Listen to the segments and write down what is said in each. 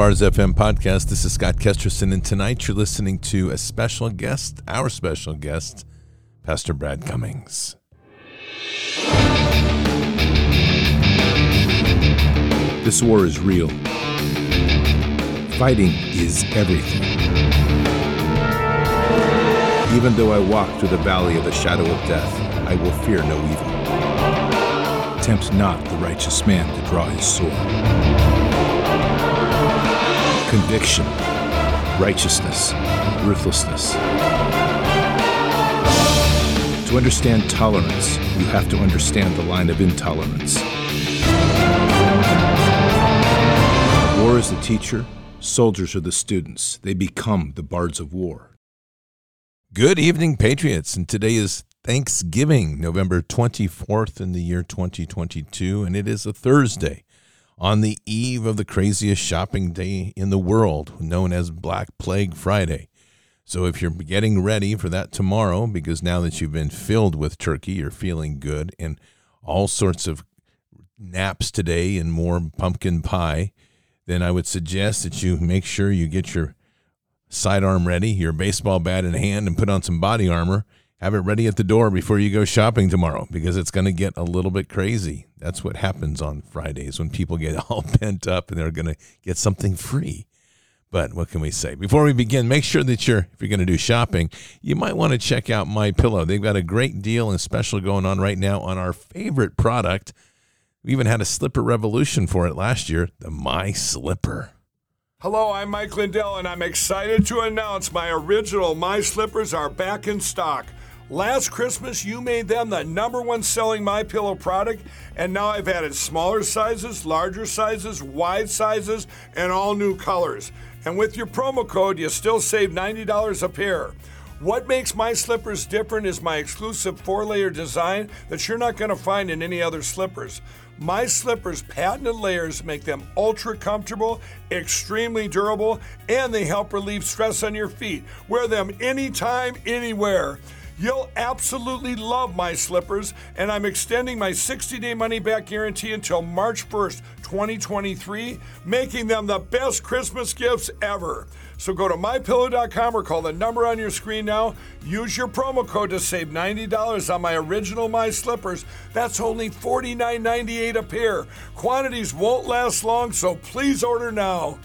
Bards FM podcast. This is Scott Kesterson, and tonight you're listening to a special guest, our special guest, Pastor Brad Cummings. This war is real. Fighting is everything. Even though I walk through the valley of the shadow of death, I will fear no evil. Tempt not the righteous man to draw his sword. Conviction, righteousness, ruthlessness. To understand tolerance, you have to understand the line of intolerance. War is the teacher, soldiers are the students. They become the bards of war. Good evening, Patriots. And today is Thanksgiving, November 24th in the year 2022, and it is a Thursday on the eve of the craziest shopping day in the world, known as Black Plague Friday. So if you're getting ready for that tomorrow, because now that you've been filled with turkey, you're feeling good and all sorts of naps today and more pumpkin pie, then I would suggest that you make sure you get your sidearm ready, your baseball bat in hand, and put on some body armor have it ready at the door before you go shopping tomorrow because it's going to get a little bit crazy. That's what happens on Fridays when people get all bent up and they're going to get something free. But what can we say? Before we begin, make sure that you're if you're going to do shopping, you might want to check out My Pillow. They've got a great deal and special going on right now on our favorite product. We even had a slipper revolution for it last year, the My Slipper. Hello, I'm Mike Lindell, and I'm excited to announce my original My Slippers are back in stock. Last Christmas, you made them the number one selling My Pillow product, and now I've added smaller sizes, larger sizes, wide sizes, and all new colors. And with your promo code, you still save $90 a pair. What makes my slippers different is my exclusive four layer design that you're not going to find in any other slippers. My slippers' patented layers make them ultra comfortable, extremely durable, and they help relieve stress on your feet. Wear them anytime, anywhere. You'll absolutely love my slippers, and I'm extending my 60 day money back guarantee until March 1st, 2023, making them the best Christmas gifts ever. So go to mypillow.com or call the number on your screen now. Use your promo code to save $90 on my original My Slippers. That's only $49.98 a pair. Quantities won't last long, so please order now.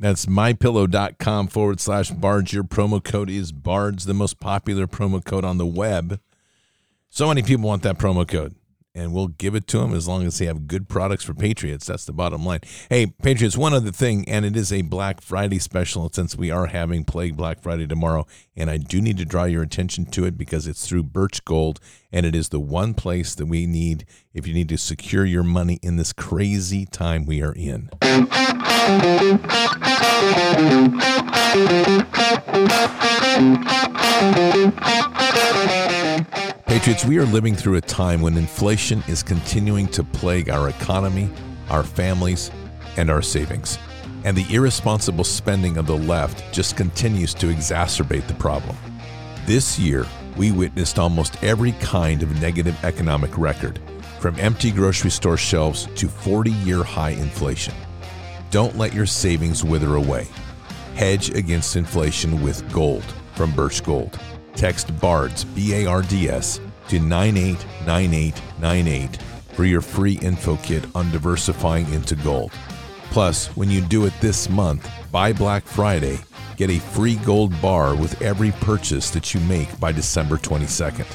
That's mypillow.com forward slash bards. Your promo code is bards, the most popular promo code on the web. So many people want that promo code, and we'll give it to them as long as they have good products for Patriots. That's the bottom line. Hey, Patriots, one other thing, and it is a Black Friday special since we are having Plague Black Friday tomorrow. And I do need to draw your attention to it because it's through Birch Gold, and it is the one place that we need if you need to secure your money in this crazy time we are in. Patriots, we are living through a time when inflation is continuing to plague our economy, our families, and our savings. And the irresponsible spending of the left just continues to exacerbate the problem. This year, we witnessed almost every kind of negative economic record, from empty grocery store shelves to 40 year high inflation. Don't let your savings wither away. Hedge against inflation with gold from Birch Gold. Text BARDS, B A R D S, to 989898 for your free info kit on diversifying into gold. Plus, when you do it this month, by Black Friday, get a free gold bar with every purchase that you make by December 22nd.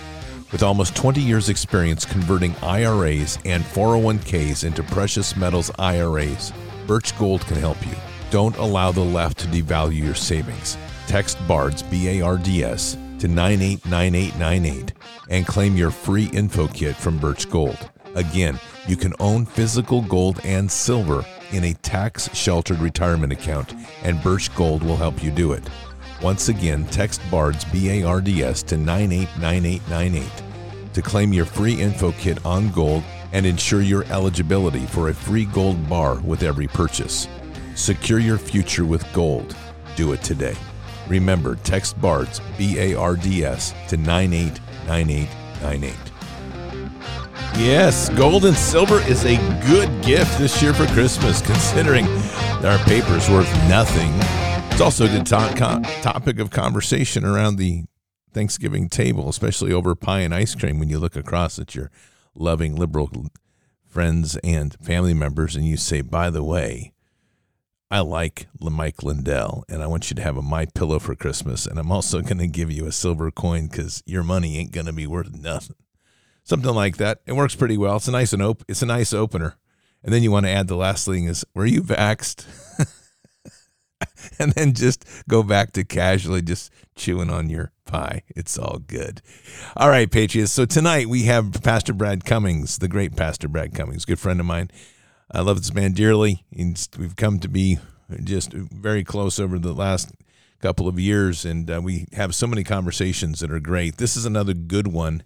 With almost 20 years' experience converting IRAs and 401ks into precious metals IRAs, Birch Gold can help you. Don't allow the left to devalue your savings. Text BARDS, B A R D S, to 989898 and claim your free info kit from Birch Gold. Again, you can own physical gold and silver in a tax sheltered retirement account, and Birch Gold will help you do it. Once again, text BARDS, B A R D S, to 989898 to claim your free info kit on gold and ensure your eligibility for a free gold bar with every purchase. Secure your future with gold. Do it today. Remember, text BARDS, B A R D S, to 989898. Yes, gold and silver is a good gift this year for Christmas, considering our paper's worth nothing. It's also a good to- topic of conversation around the Thanksgiving table, especially over pie and ice cream when you look across at your loving liberal friends and family members and you say, by the way, I like Mike Lindell and I want you to have a My Pillow for Christmas. And I'm also going to give you a silver coin because your money ain't going to be worth nothing. Something like that. It works pretty well. It's a nice and op- it's a nice opener. And then you want to add the last thing is, were you vaxed? and then just go back to casually just chewing on your pie. It's all good. All right, Patriots. So tonight we have Pastor Brad Cummings, the great Pastor Brad Cummings, good friend of mine. I love this man dearly. we've come to be just very close over the last couple of years, and uh, we have so many conversations that are great. This is another good one.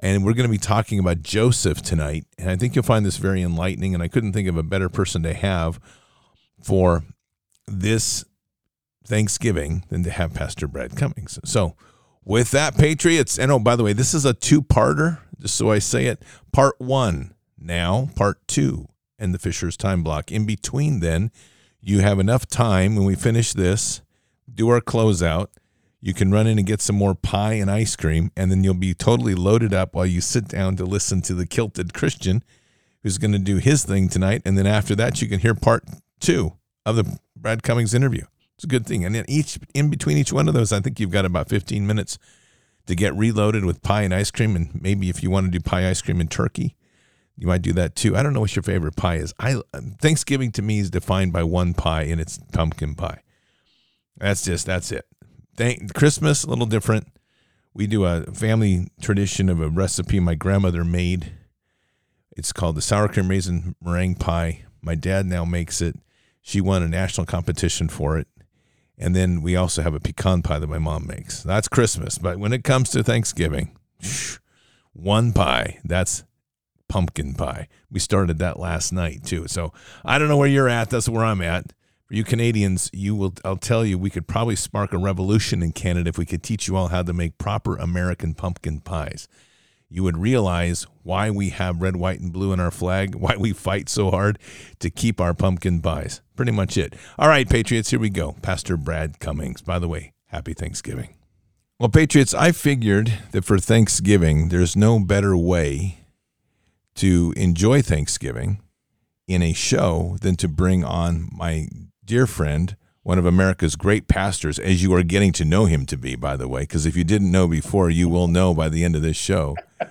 And we're going to be talking about Joseph tonight. And I think you'll find this very enlightening. And I couldn't think of a better person to have for this Thanksgiving than to have Pastor Brad Cummings. So, with that, Patriots, and oh, by the way, this is a two parter, just so I say it. Part one now, part two, and the Fisher's time block. In between, then, you have enough time when we finish this, do our closeout. You can run in and get some more pie and ice cream, and then you'll be totally loaded up while you sit down to listen to the kilted Christian who's going to do his thing tonight. And then after that, you can hear part two of the Brad Cummings interview. It's a good thing. And in each in between each one of those, I think you've got about 15 minutes to get reloaded with pie and ice cream. And maybe if you want to do pie ice cream and turkey, you might do that too. I don't know what your favorite pie is. I um, Thanksgiving to me is defined by one pie, and it's pumpkin pie. That's just that's it. Thank Christmas a little different. We do a family tradition of a recipe my grandmother made. It's called the sour cream raisin meringue pie. My dad now makes it. She won a national competition for it. And then we also have a pecan pie that my mom makes. That's Christmas. But when it comes to Thanksgiving, one pie, that's pumpkin pie. We started that last night too. So I don't know where you're at. That's where I'm at. For you Canadians, you will I'll tell you we could probably spark a revolution in Canada if we could teach you all how to make proper American pumpkin pies you would realize why we have red, white, and blue in our flag, why we fight so hard to keep our pumpkin pies. Pretty much it. All right, Patriots, here we go. Pastor Brad Cummings. By the way, happy Thanksgiving. Well, Patriots, I figured that for Thanksgiving, there's no better way to enjoy Thanksgiving in a show than to bring on my dear friend, one of America's great pastors, as you are getting to know him to be, by the way, because if you didn't know before, you will know by the end of this show.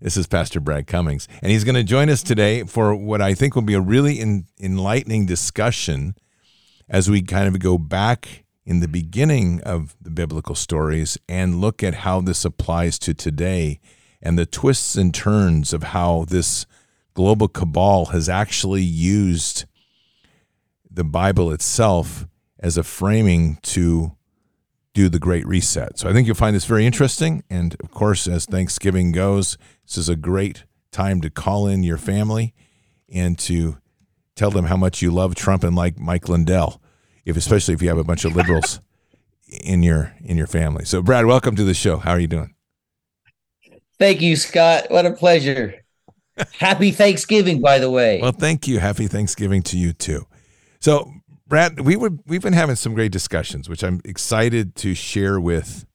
This is Pastor Brad Cummings, and he's going to join us today for what I think will be a really in, enlightening discussion as we kind of go back in the beginning of the biblical stories and look at how this applies to today and the twists and turns of how this global cabal has actually used the Bible itself as a framing to do the Great Reset. So I think you'll find this very interesting. And of course, as Thanksgiving goes, this is a great time to call in your family and to tell them how much you love Trump and like Mike Lindell, if especially if you have a bunch of liberals in your in your family. So Brad, welcome to the show. How are you doing? Thank you, Scott. What a pleasure. Happy Thanksgiving, by the way. Well, thank you. Happy Thanksgiving to you too. So Brad, we were we've been having some great discussions, which I'm excited to share with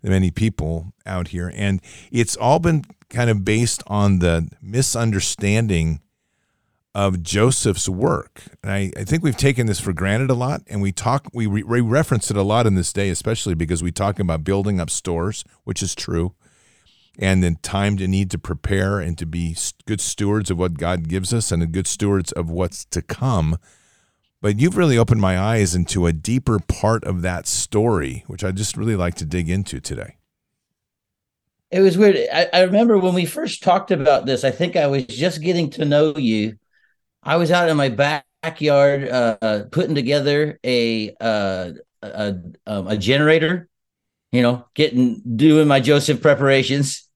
the many people out here, and it's all been kind of based on the misunderstanding of Joseph's work. And I, I think we've taken this for granted a lot, and we talk we re- reference it a lot in this day, especially because we talk about building up stores, which is true, and then time to need to prepare and to be good stewards of what God gives us, and good stewards of what's to come but you've really opened my eyes into a deeper part of that story, which I just really like to dig into today. It was weird. I, I remember when we first talked about this, I think I was just getting to know you. I was out in my backyard uh, putting together a, uh, a, um, a generator, you know, getting doing my Joseph preparations.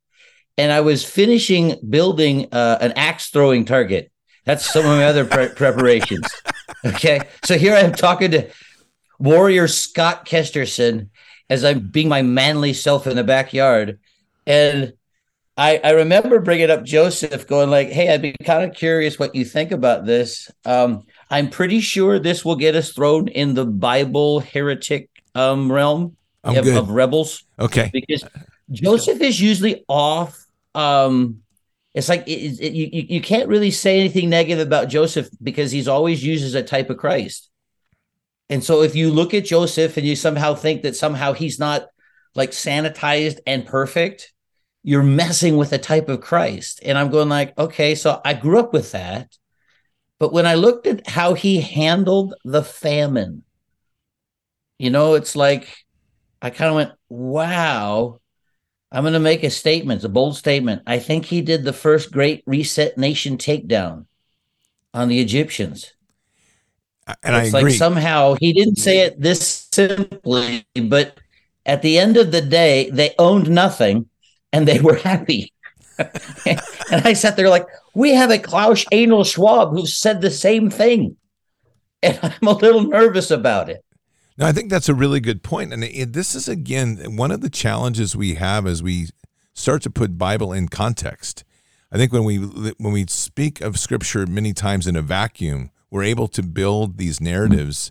And I was finishing building uh, an axe throwing target. That's some of my other pre- preparations. Okay. So here I'm talking to warrior Scott Kesterson as I'm being my manly self in the backyard. And I, I remember bringing up Joseph, going like, "Hey, I'd be kind of curious what you think about this. Um, I'm pretty sure this will get us thrown in the Bible heretic um, realm of, of, rebels. Okay, because Joseph is usually off. Um, it's like it, it, you you can't really say anything negative about Joseph because he's always used as a type of Christ. And so if you look at Joseph and you somehow think that somehow he's not like sanitized and perfect, you're messing with a type of Christ. And I'm going like, okay, so I grew up with that. But when I looked at how he handled the famine, you know, it's like I kind of went, wow, I'm going to make a statement, it's a bold statement. I think he did the first great reset nation takedown on the Egyptians. And it's I agree. like somehow he didn't say it this simply, but at the end of the day, they owned nothing and they were happy. and I sat there like, we have a Klaus Anal Schwab who said the same thing. And I'm a little nervous about it. No, I think that's a really good point. And it, this is, again, one of the challenges we have as we start to put Bible in context. I think when we when we speak of Scripture many times in a vacuum, we're able to build these narratives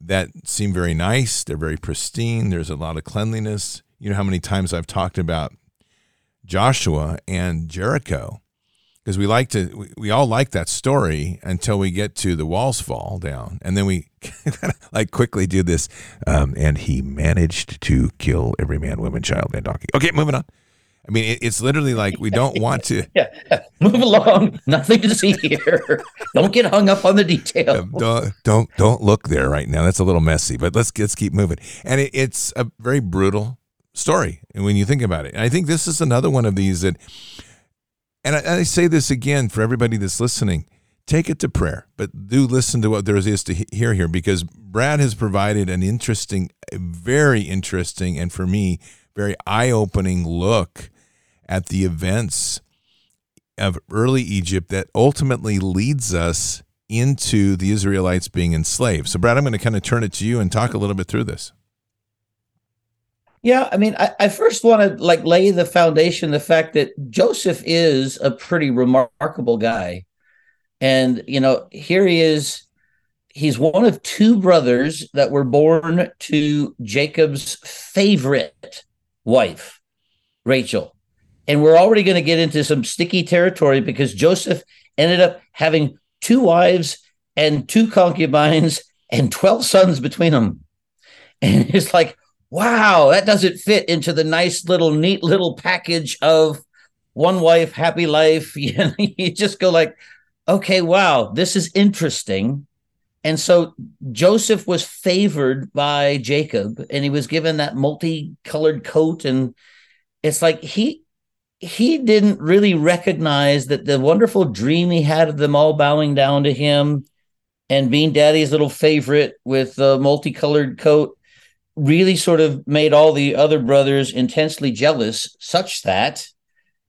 that seem very nice. They're very pristine. There's a lot of cleanliness. You know how many times I've talked about Joshua and Jericho because we like to we, we all like that story until we get to the walls fall down and then we like quickly do this um, and he managed to kill every man woman child and donkey. Okay moving on. I mean it, it's literally like we don't want to yeah move along. Nothing to see here. Don't get hung up on the detail. Don't, don't don't look there right now. That's a little messy but let's let's keep moving. And it, it's a very brutal story and when you think about it. And i think this is another one of these that and I, I, say this again for everybody that's listening take it to prayer, but do listen to what there is to hear here because Brad has provided an interesting, very interesting, and for me, very eye opening look at the events of early Egypt that ultimately leads us into the Israelites being enslaved. So, Brad, I'm going to kind of turn it to you and talk a little bit through this. Yeah, I mean, I, I first want to like lay the foundation, the fact that Joseph is a pretty remarkable guy. And, you know, here he is. He's one of two brothers that were born to Jacob's favorite wife, Rachel. And we're already going to get into some sticky territory because Joseph ended up having two wives and two concubines and 12 sons between them. And it's like, wow, that doesn't fit into the nice little neat little package of one wife, happy life. You, you just go like, okay, wow, this is interesting. And so Joseph was favored by Jacob and he was given that multicolored coat. And it's like he he didn't really recognize that the wonderful dream he had of them all bowing down to him and being daddy's little favorite with the multicolored coat really sort of made all the other brothers intensely jealous, such that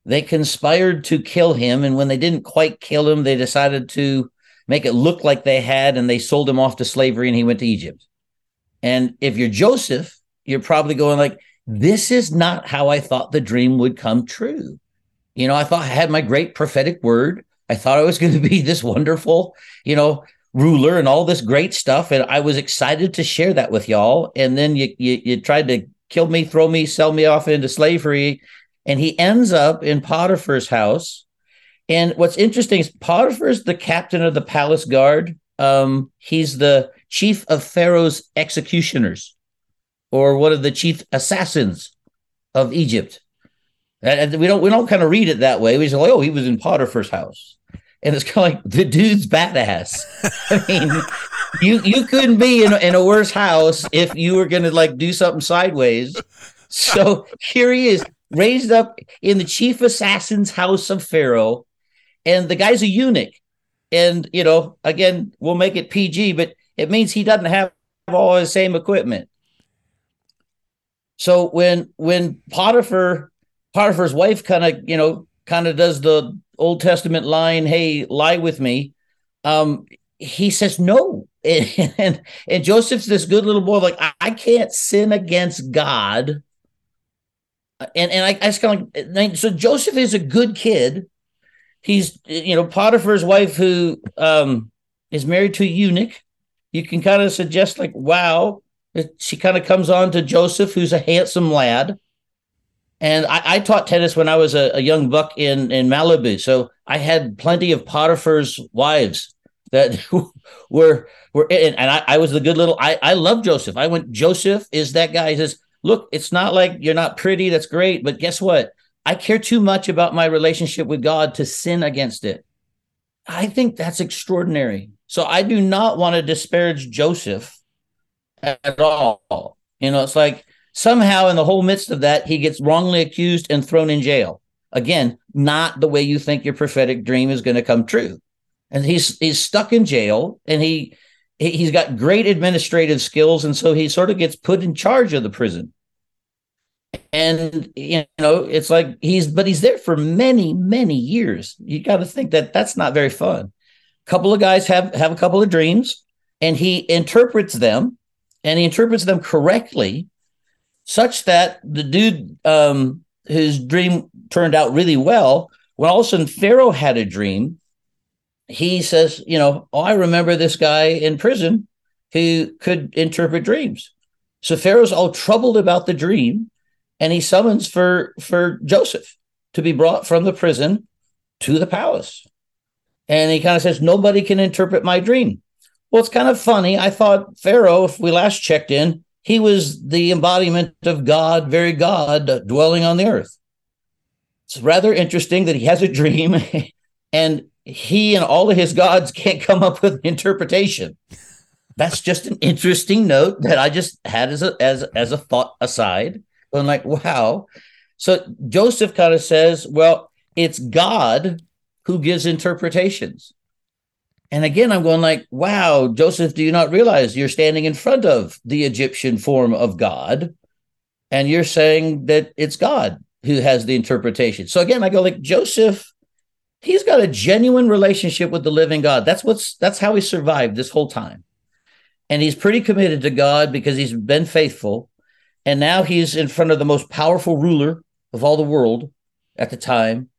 they conspired to kill him. And when they didn't quite kill him, they decided to make it look like they had, and they sold him off to slavery, and he went to Egypt. And if you're Joseph, you're probably going like, "This is not how I thought the dream would come true." You know, I thought I had my great prophetic word. I thought I was going to be this wonderful, you know, ruler and all this great stuff. And I was excited to share that with y'all. And then you, you, you tried to kill me, throw me, sell me off into slavery. And he ends up in Potiphar's house. And what's interesting is Potiphar's the captain of the palace guard. Um, he's the chief of Pharaoh's executioners, or one of the chief assassins of Egypt. And we don't we don't kind of read it that way. We say, oh, he was in Potiphar's house and it's kind of like the dude's badass. I mean, you you couldn't be in, in a worse house if you were going to like do something sideways. So here he is, raised up in the chief assassin's house of Pharaoh, and the guy's a eunuch. And you know, again, we'll make it PG, but it means he doesn't have all the same equipment. So when when Potiphar Potiphar's wife kind of you know kind of does the Old Testament line, "Hey, lie with me," um, he says no, and, and, and Joseph's this good little boy, like I, I can't sin against God Uh, and and I, I just kind of uh, so Joseph is a good kid. He's uh, you know Potiphar's wife who um, is married to a eunuch. You can kind of suggest like, wow, she kind of comes on to Joseph, who's a handsome lad. And I, I taught tennis when I was a, a, young buck in in Malibu, so I had plenty of Potiphar's wives that were were and, and I, I was the good little. I I love Joseph. I went. Joseph is that guy. He says, "Look, it's not like you're not pretty. That's great, but guess what? I care too much about my relationship with God to sin against it. I think that's extraordinary. So I do not want to disparage Joseph at all. You know, it's like somehow in the whole midst of that, he gets wrongly accused and thrown in jail. Again, not the way you think your prophetic dream is going to come true. And he's he's stuck in jail and he he's got great administrative skills and so he sort of gets put in charge of the prison. And you know, it's like he's but he's there for many many years. You got to think that that's not very fun. A couple of guys have have a couple of dreams and he interprets them and he interprets them correctly, such that the dude um, his dream turned out really well. When all of a sudden Pharaoh had a dream, he says, you know, oh, I remember this guy in prison who could interpret dreams. So Pharaoh's all troubled about the dream, and he summons for for Joseph to be brought from the prison to the palace. And he kind of says, Nobody can interpret my dream. Well, it's kind of funny. I thought Pharaoh, if we last checked in, he was the embodiment of God, very God, uh, dwelling on the earth. It's rather interesting that he has a dream and he and all of his gods can't come up with interpretation. That's just an interesting note that I just had as a as as a thought aside. I'm like, wow. So Joseph kind of says, well, it's God who gives interpretations. And again, I'm going like, wow, Joseph, do you not realize you're standing in front of the Egyptian form of God? And you're saying that it's God who has the interpretation. So again, I go like, Joseph, he's got a genuine relationship with the living God. That's what's that's how he survived this whole time. And he's pretty committed to God because he's been faithful. And now he's in front of the most powerful ruler of all the world at the time.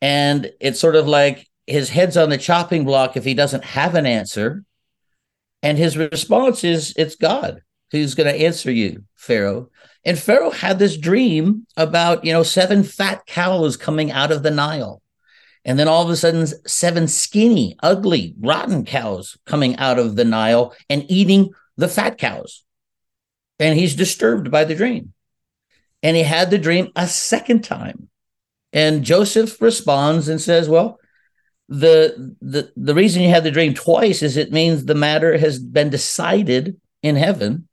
And it's sort of like his head's on the chopping block if he doesn't have an answer. And his response is, It's God who's going to answer you, Pharaoh. And Pharaoh had this dream about, you know, seven fat cows coming out of the Nile. And then all of a sudden, seven skinny, ugly, rotten cows coming out of the Nile and eating the fat cows. And he's disturbed by the dream. And he had the dream a second time. And Joseph responds and says, Well, the the the reason you had the dream twice is it means the matter has been decided in heaven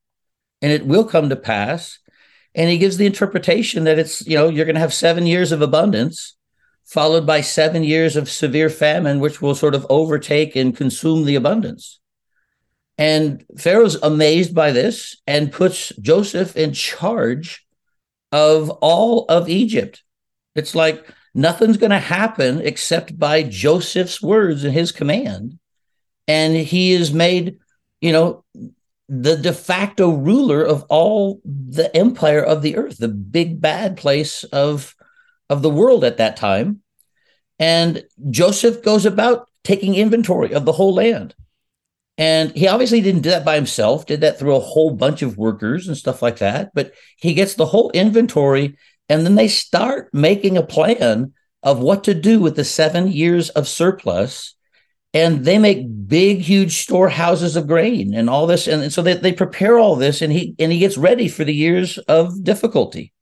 and it will come to pass and he gives the interpretation that it's you know you're going to have 7 years of abundance followed by 7 years of severe famine which will sort of overtake and consume the abundance and pharaoh's amazed by this and puts joseph in charge of all of egypt it's like nothing's going to happen except by Joseph's words and his command. And he is made, you know, the de facto ruler of all the empire of the earth, the big bad place of, of the world at that time. And Joseph goes about taking inventory of the whole land. And he obviously didn't do that by himself, did that through a whole bunch of workers and stuff like that. But he gets the whole inventory and then they start making a plan of what to do with the seven years of surplus. And they make big, huge storehouses of grain and all this. And, so they, they prepare all this and he and he gets ready for the years of difficulty.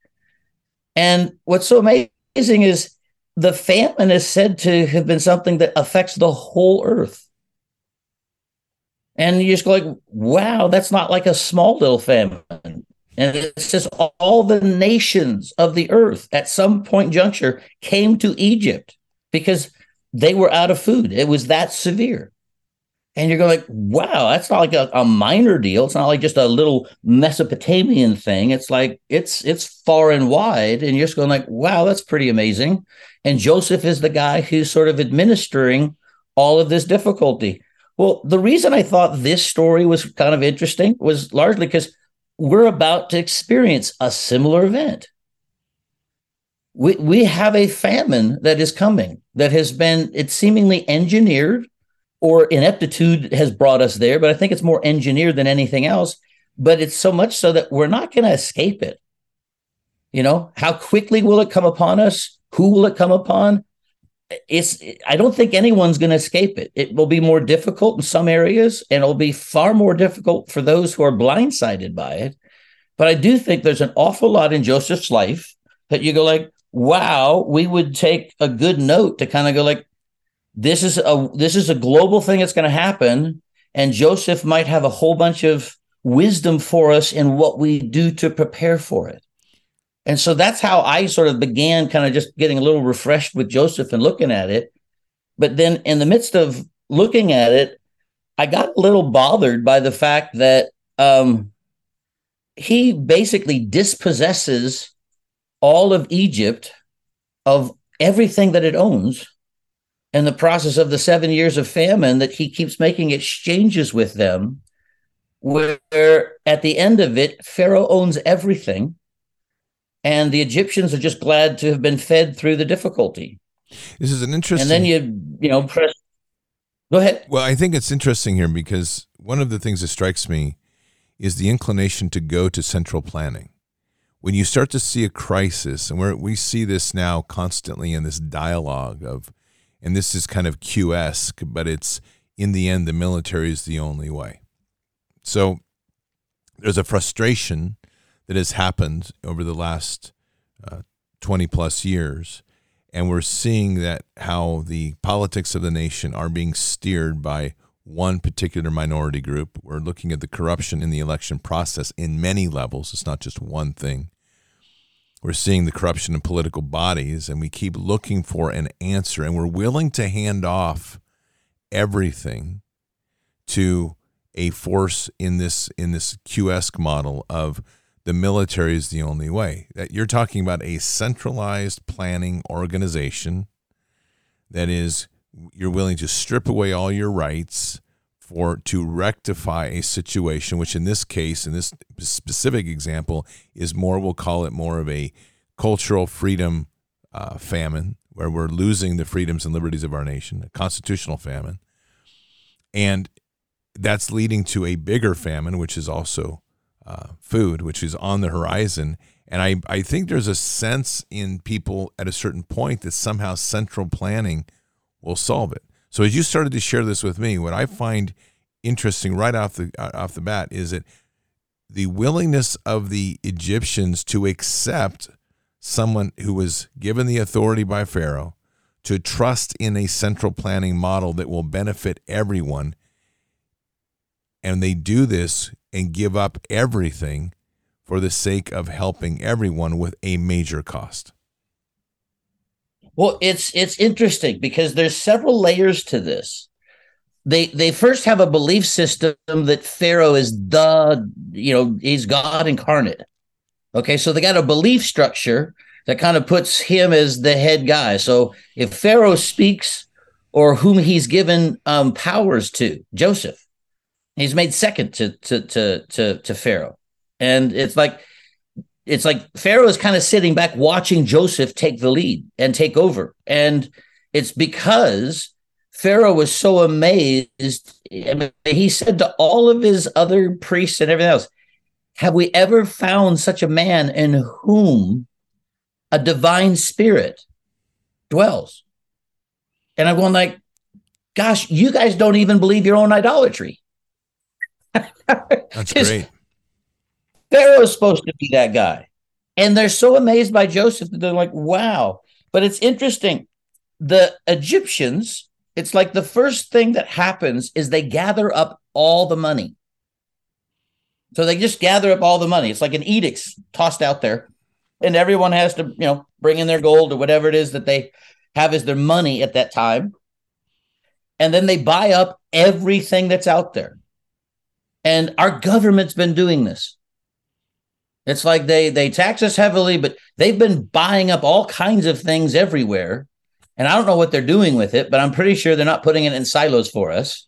And what's so amazing is the famine is said to have been something that affects the whole earth. And you just go like, wow, that's not like a small little famine. And it says all the nations of the earth at some point juncture came to Egypt because they were out of food. It was that severe. And you're going like, wow, that's not like a, a minor deal. It's not like just a little Mesopotamian thing. It's like it's it's far and wide. And you're just going like, wow, that's pretty amazing. And Joseph is the guy who's sort of administering all of this difficulty. Well, the reason I thought this story was kind of interesting was largely because we're about to experience a similar event. we, we have a famine that is coming that has been it's seemingly engineered or ineptitude has brought us there but i think it's more engineered than anything else. But it's so much so that we're not going to escape it. You know how quickly will it come upon us? Who will it come upon it's i don't think anyone's going to escape it it will be more difficult in some areas and it'll be far more difficult for those who are blindsided by it but i do think there's an awful lot in joseph's life that you go like wow, we would take a good note to kind of go like, this is a this is a global thing that's going to happen, and Joseph might have a whole bunch of wisdom for us in what we do to prepare for it. And so that's how I sort of began kind of just getting a little refreshed with Joseph and looking at it. But then in the midst of looking at it, I got a little bothered by the fact that um, he basically dispossesses all of Egypt of everything that it owns in the process of the seven years of famine that he keeps making exchanges with them where at the end of it pharaoh owns everything and the egyptians are just glad to have been fed through the difficulty. This is an interesting and then you you know press go ahead. Well i think it's interesting here because one of the things that strikes me is the inclination to go to central planning. When you start to see a crisis, and we we see this now constantly in this dialogue of, and this is kind of Q-esque, but it's in the end the military is the only way. So there's a frustration that has happened over the last uh, 20 plus years, and we're seeing that how the politics of the nation are being steered by one particular minority group. We're looking at the corruption in the election process in many levels. It's not just one thing. We're seeing the corruption in political bodies, and we keep looking for an answer, and we're willing to hand off everything to a force in this in this Q-esque model of the military is the only way. That you're talking about a centralized planning organization that is you're willing to strip away all your rights for to rectify a situation, which in this case, in this specific example, is more. We'll call it more of a cultural freedom uh, famine, where we're losing the freedoms and liberties of our nation, a constitutional famine, and that's leading to a bigger famine, which is also uh, food, which is on the horizon. And I, I think there's a sense in people at a certain point that somehow central planning will solve it. So as you started to share this with me, what I find interesting right off the uh, off the bat is that the willingness of the Egyptians to accept someone who was given the authority by Pharaoh to trust in a central planning model that will benefit everyone. And they do this and give up everything for the sake of helping everyone with a major cost. Well, it's it's interesting because there's several layers to this. They they first have a belief system that Pharaoh is the you know he's God incarnate. Okay, so they got a belief structure that kind of puts him as the head guy. So if Pharaoh speaks or whom he's given um, powers to, Joseph, he's made second to to to to, to Pharaoh, and it's like it's like Pharaoh is kind of sitting back watching Joseph take the lead and take over. And it's because Pharaoh was so amazed. he said to all of his other priests and everything else, Have we ever found such a man in whom a divine spirit dwells? And I'm going like, gosh, you guys don't even believe your own idolatry. That's great. Pharaoh's supposed to be that guy. And they're so amazed by Joseph that they're like, wow. But it's interesting. The Egyptians, it's like the first thing that happens is they gather up all the money. So they just gather up all the money. It's like an edict tossed out there. And everyone has to, you know, bring in their gold or whatever it is that they have as their money at that time. And then they buy up everything that's out there. And our government's been doing this. It's like they they tax us heavily, but they've been buying up all kinds of things everywhere. And I don't know what they're doing with it, but I'm pretty sure they're not putting it in silos for us.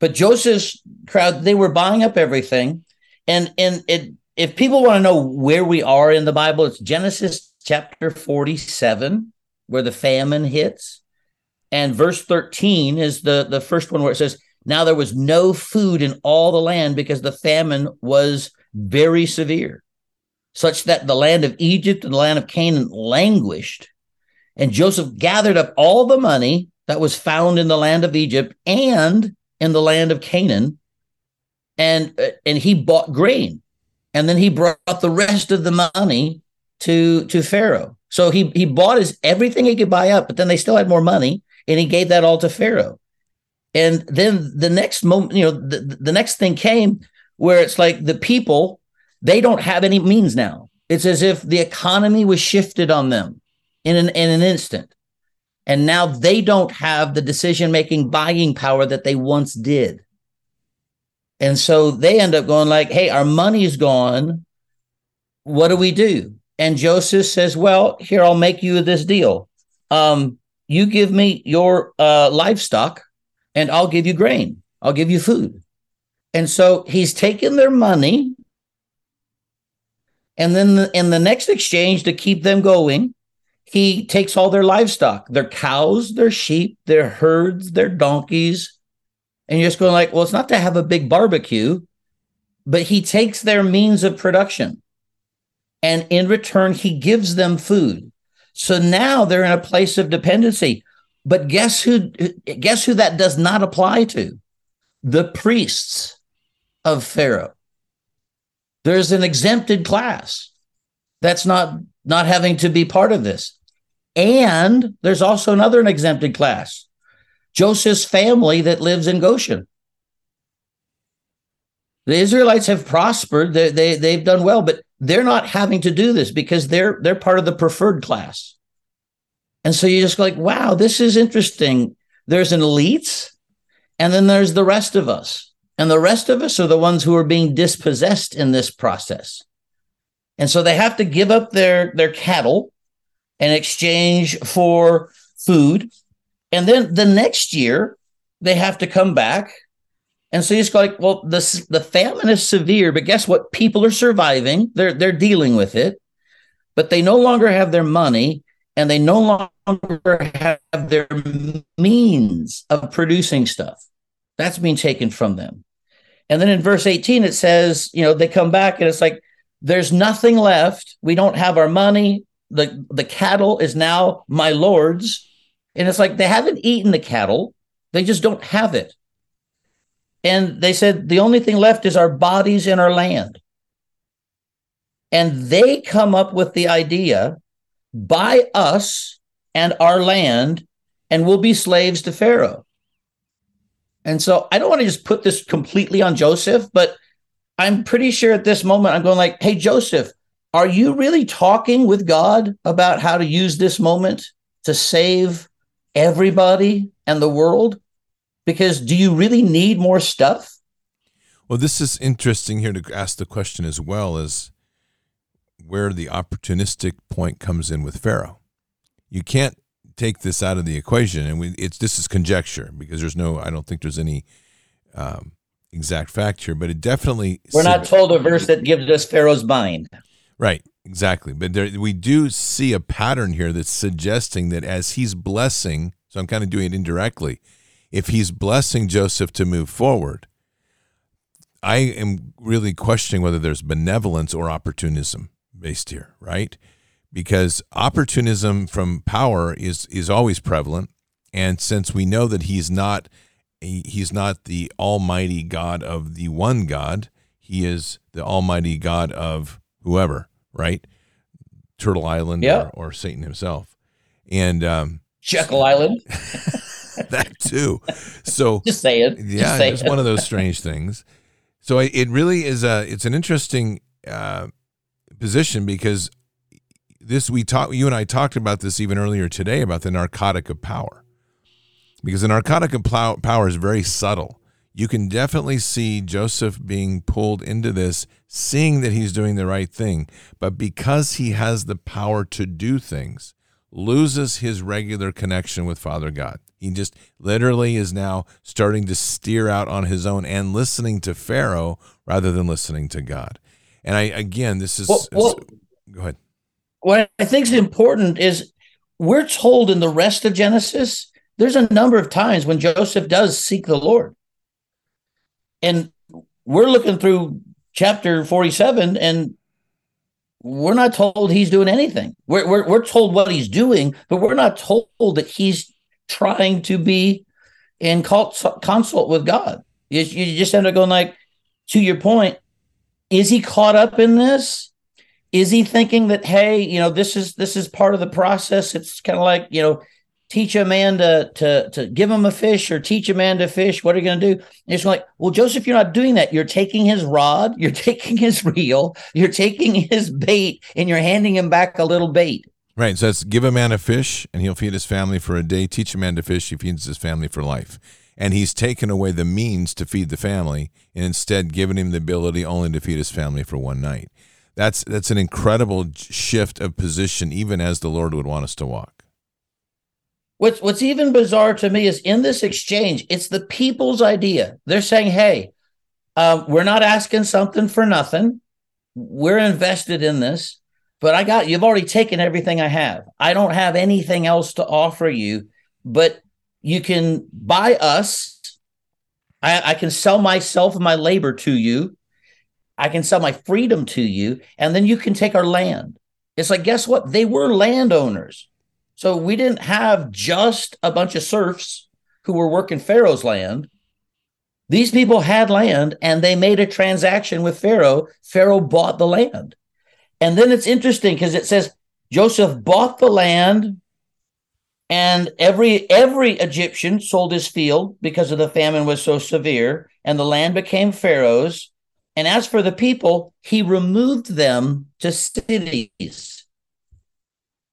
But Joseph's crowd, they were buying up everything. And and it if people want to know where we are in the Bible, it's Genesis chapter 47, where the famine hits. And verse 13 is the, the first one where it says, Now there was no food in all the land because the famine was very severe, such that the land of Egypt and the land of Canaan languished. And Joseph gathered up all the money that was found in the land of Egypt and in the land of Canaan, and, uh, and he bought grain. And then he brought the rest of the money to, to Pharaoh. So he, he bought his everything he could buy up, but then they still had more money and he gave that all to Pharaoh. And then the next moment, you know, the, the next thing came where it's like the people, they don't have any means now. It's as if the economy was shifted on them in an, in an instant. And now they don't have the decision making buying power that they once did. And so they end up going like, hey, our money's gone. What do we do? And Joseph says, well, here, I'll make you this deal. Um, you give me your uh, livestock and I'll give you grain. I'll give you food. And so he's taken their money. And then the, in the next exchange to keep them going, he takes all their livestock, their cows, their sheep, their herds, their donkeys. And you're just going like, well, it's not to have a big barbecue, but he takes their means of production. And in return, he gives them food. So now they're in a place of dependency. But guess who guess who that does not apply to? The priests of Pharaoh. There's an exempted class that's not not having to be part of this. And there's also another an exempted class. Joseph's family that lives in Goshen. The Israelites have prospered. They, they, they've done well, but they're not having to do this because they're they're part of the preferred class. And so you're just like, wow, this is interesting. There's an elites, and then there's the rest of us. And the rest of us are the ones who are being dispossessed in this process. And so they have to give up their, their cattle in exchange for food. And then the next year, they have to come back. And so you just go like, well, the, the famine is severe, but guess what? People are surviving. They're, they're dealing with it, but they no longer have their money and they no longer have their means of producing stuff. That's being taken from them. And then in verse 18, it says, you know, they come back and it's like, there's nothing left. We don't have our money. The, the cattle is now my Lord's. And it's like they haven't eaten the cattle, they just don't have it. And they said, the only thing left is our bodies and our land. And they come up with the idea buy us and our land, and we'll be slaves to Pharaoh. And so I don't want to just put this completely on Joseph, but I'm pretty sure at this moment I'm going like, "Hey Joseph, are you really talking with God about how to use this moment to save everybody and the world? Because do you really need more stuff?" Well, this is interesting here to ask the question as well as where the opportunistic point comes in with Pharaoh. You can't take this out of the equation, and we, it's this is conjecture because there's no. I don't think there's any um, exact fact here, but it definitely. We're not told a verse that gives us Pharaoh's mind. Right, exactly. But there, we do see a pattern here that's suggesting that as he's blessing, so I'm kind of doing it indirectly. If he's blessing Joseph to move forward, I am really questioning whether there's benevolence or opportunism based here, right? Because opportunism from power is is always prevalent, and since we know that he's not he's not the almighty God of the one God, he is the almighty God of whoever, right? Turtle Island yeah. or, or Satan himself, and um, Jekyll Island. that too. So just say it. Yeah, say it's one of those strange things. So it really is a it's an interesting uh, position because this we talked you and I talked about this even earlier today about the narcotic of power. Because the narcotic of power is very subtle. You can definitely see Joseph being pulled into this, seeing that he's doing the right thing, but because he has the power to do things, loses his regular connection with Father God. He just literally is now starting to steer out on his own and listening to Pharaoh rather than listening to God. And I again, this is well, well, go ahead. what I think is important is we're told in the rest of Genesis, there's a number of times when Joseph does seek the Lord. And we're looking through chapter 47 and we're not told he's doing anything. We're, we're, we're told what he's doing, but we're not told that he's trying to be in consult with God. You, you just end up going like, to your point, is he caught up in this? Is he thinking that hey, you know, this is this is part of the process? It's kind of like you know, teach a man to to to give him a fish or teach a man to fish. What are you going to do? And it's like, well, Joseph, you're not doing that. You're taking his rod, you're taking his reel, you're taking his bait, and you're handing him back a little bait. Right. So it's give a man a fish and he'll feed his family for a day. Teach a man to fish, he feeds his family for life. And he's taken away the means to feed the family and instead given him the ability only to feed his family for one night. That's that's an incredible shift of position, even as the Lord would want us to walk. What's what's even bizarre to me is in this exchange, it's the people's idea. They're saying, "Hey, um, we're not asking something for nothing. We're invested in this, but I got you've already taken everything I have. I don't have anything else to offer you, but you can buy us. I, I can sell myself and my labor to you." I can sell my freedom to you, and then you can take our land. It's like, guess what? They were landowners. So we didn't have just a bunch of serfs who were working Pharaoh's land. These people had land and they made a transaction with Pharaoh. Pharaoh bought the land. And then it's interesting because it says Joseph bought the land and every every Egyptian sold his field because of the famine was so severe and the land became Pharaoh's and as for the people, he removed them to cities.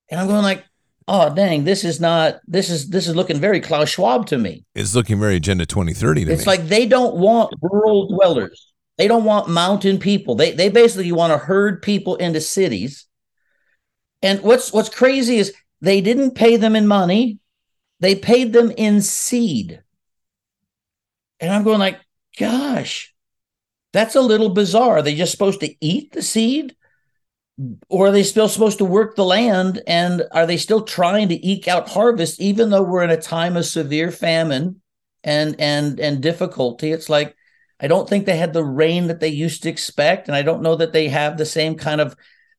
And I'm going like, oh dang, this is not this is this is looking very Klaus Schwab to me. It's looking very Agenda 2030 to it's me. like they don't want rural dwellers. They don't want mountain people. They they basically want to herd people into cities. And what's what's crazy is they didn't pay them in money. They paid them in seed. And I'm going like, gosh, that's a little bizarre. Are they just supposed to eat the seed? Or are they still supposed to work the land? And are they still trying to eke out harvest, even though we're in a time of severe famine and and and difficulty? It's like I don't think they had the rain that they used to expect, and I don't know that they have the same kind of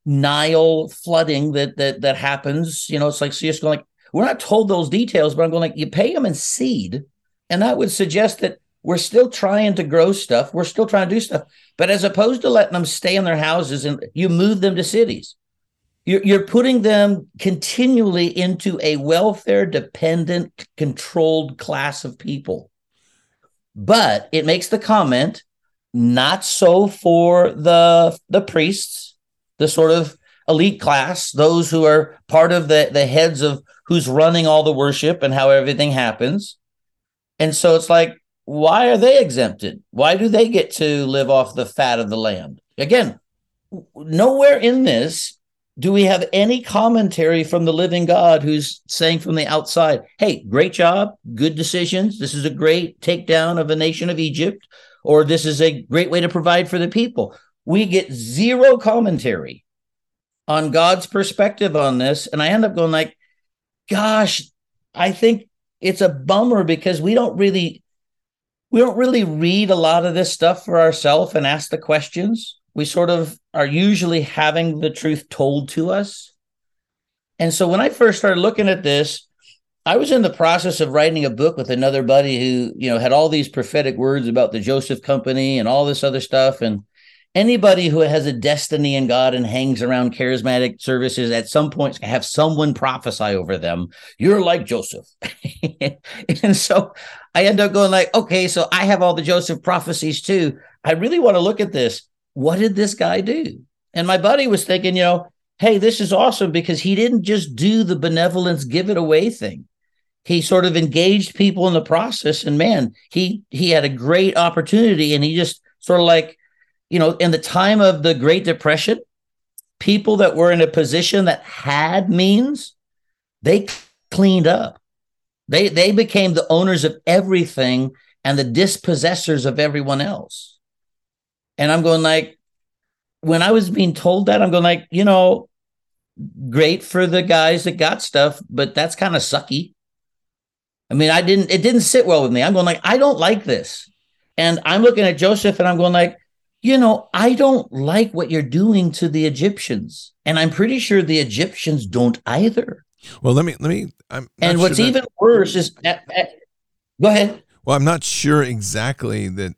Nile flooding that that that happens. You know, it's like so you're just going like we're not told those details, but I'm going like you pay them in seed, and that would suggest that we're still trying to grow stuff. We're still trying to do stuff. But as opposed to letting them stay in their houses and you move them to cities, you're, you're putting them continually into a welfare dependent, controlled class of people. But it makes the comment not so for the the priests, the sort of elite class, those who are part of the, the heads of who's running all the worship and how everything happens. And so it's like why are they exempted? Why do they get to live off the fat of the land? Again, nowhere in this do we have any commentary from the living God who's saying from the outside, hey, great job, good decisions. This is a great takedown of a nation of Egypt, or this is a great way to provide for the people. We get zero commentary on God's perspective on this. And I end up going like, gosh, I think it's a bummer because we don't really we don't really read a lot of this stuff for ourselves and ask the questions. We sort of are usually having the truth told to us. And so when I first started looking at this, I was in the process of writing a book with another buddy who, you know, had all these prophetic words about the Joseph Company and all this other stuff. And anybody who has a destiny in God and hangs around charismatic services at some point have someone prophesy over them. You're like Joseph. and so I end up going like, okay, so I have all the Joseph prophecies too. I really want to look at this. What did this guy do? And my buddy was thinking, you know, hey, this is awesome because he didn't just do the benevolence give it away thing. He sort of engaged people in the process and man, he he had a great opportunity and he just sort of like you know, in the time of the Great Depression, people that were in a position that had means, they cleaned up. They they became the owners of everything and the dispossessors of everyone else. And I'm going like, when I was being told that, I'm going like, you know, great for the guys that got stuff, but that's kind of sucky. I mean, I didn't, it didn't sit well with me. I'm going like, I don't like this. And I'm looking at Joseph and I'm going like, you know, I don't like what you're doing to the Egyptians. And I'm pretty sure the Egyptians don't either. Well, let me, let me, I'm and what's sure even worse is, at, at, go ahead. Well, I'm not sure exactly that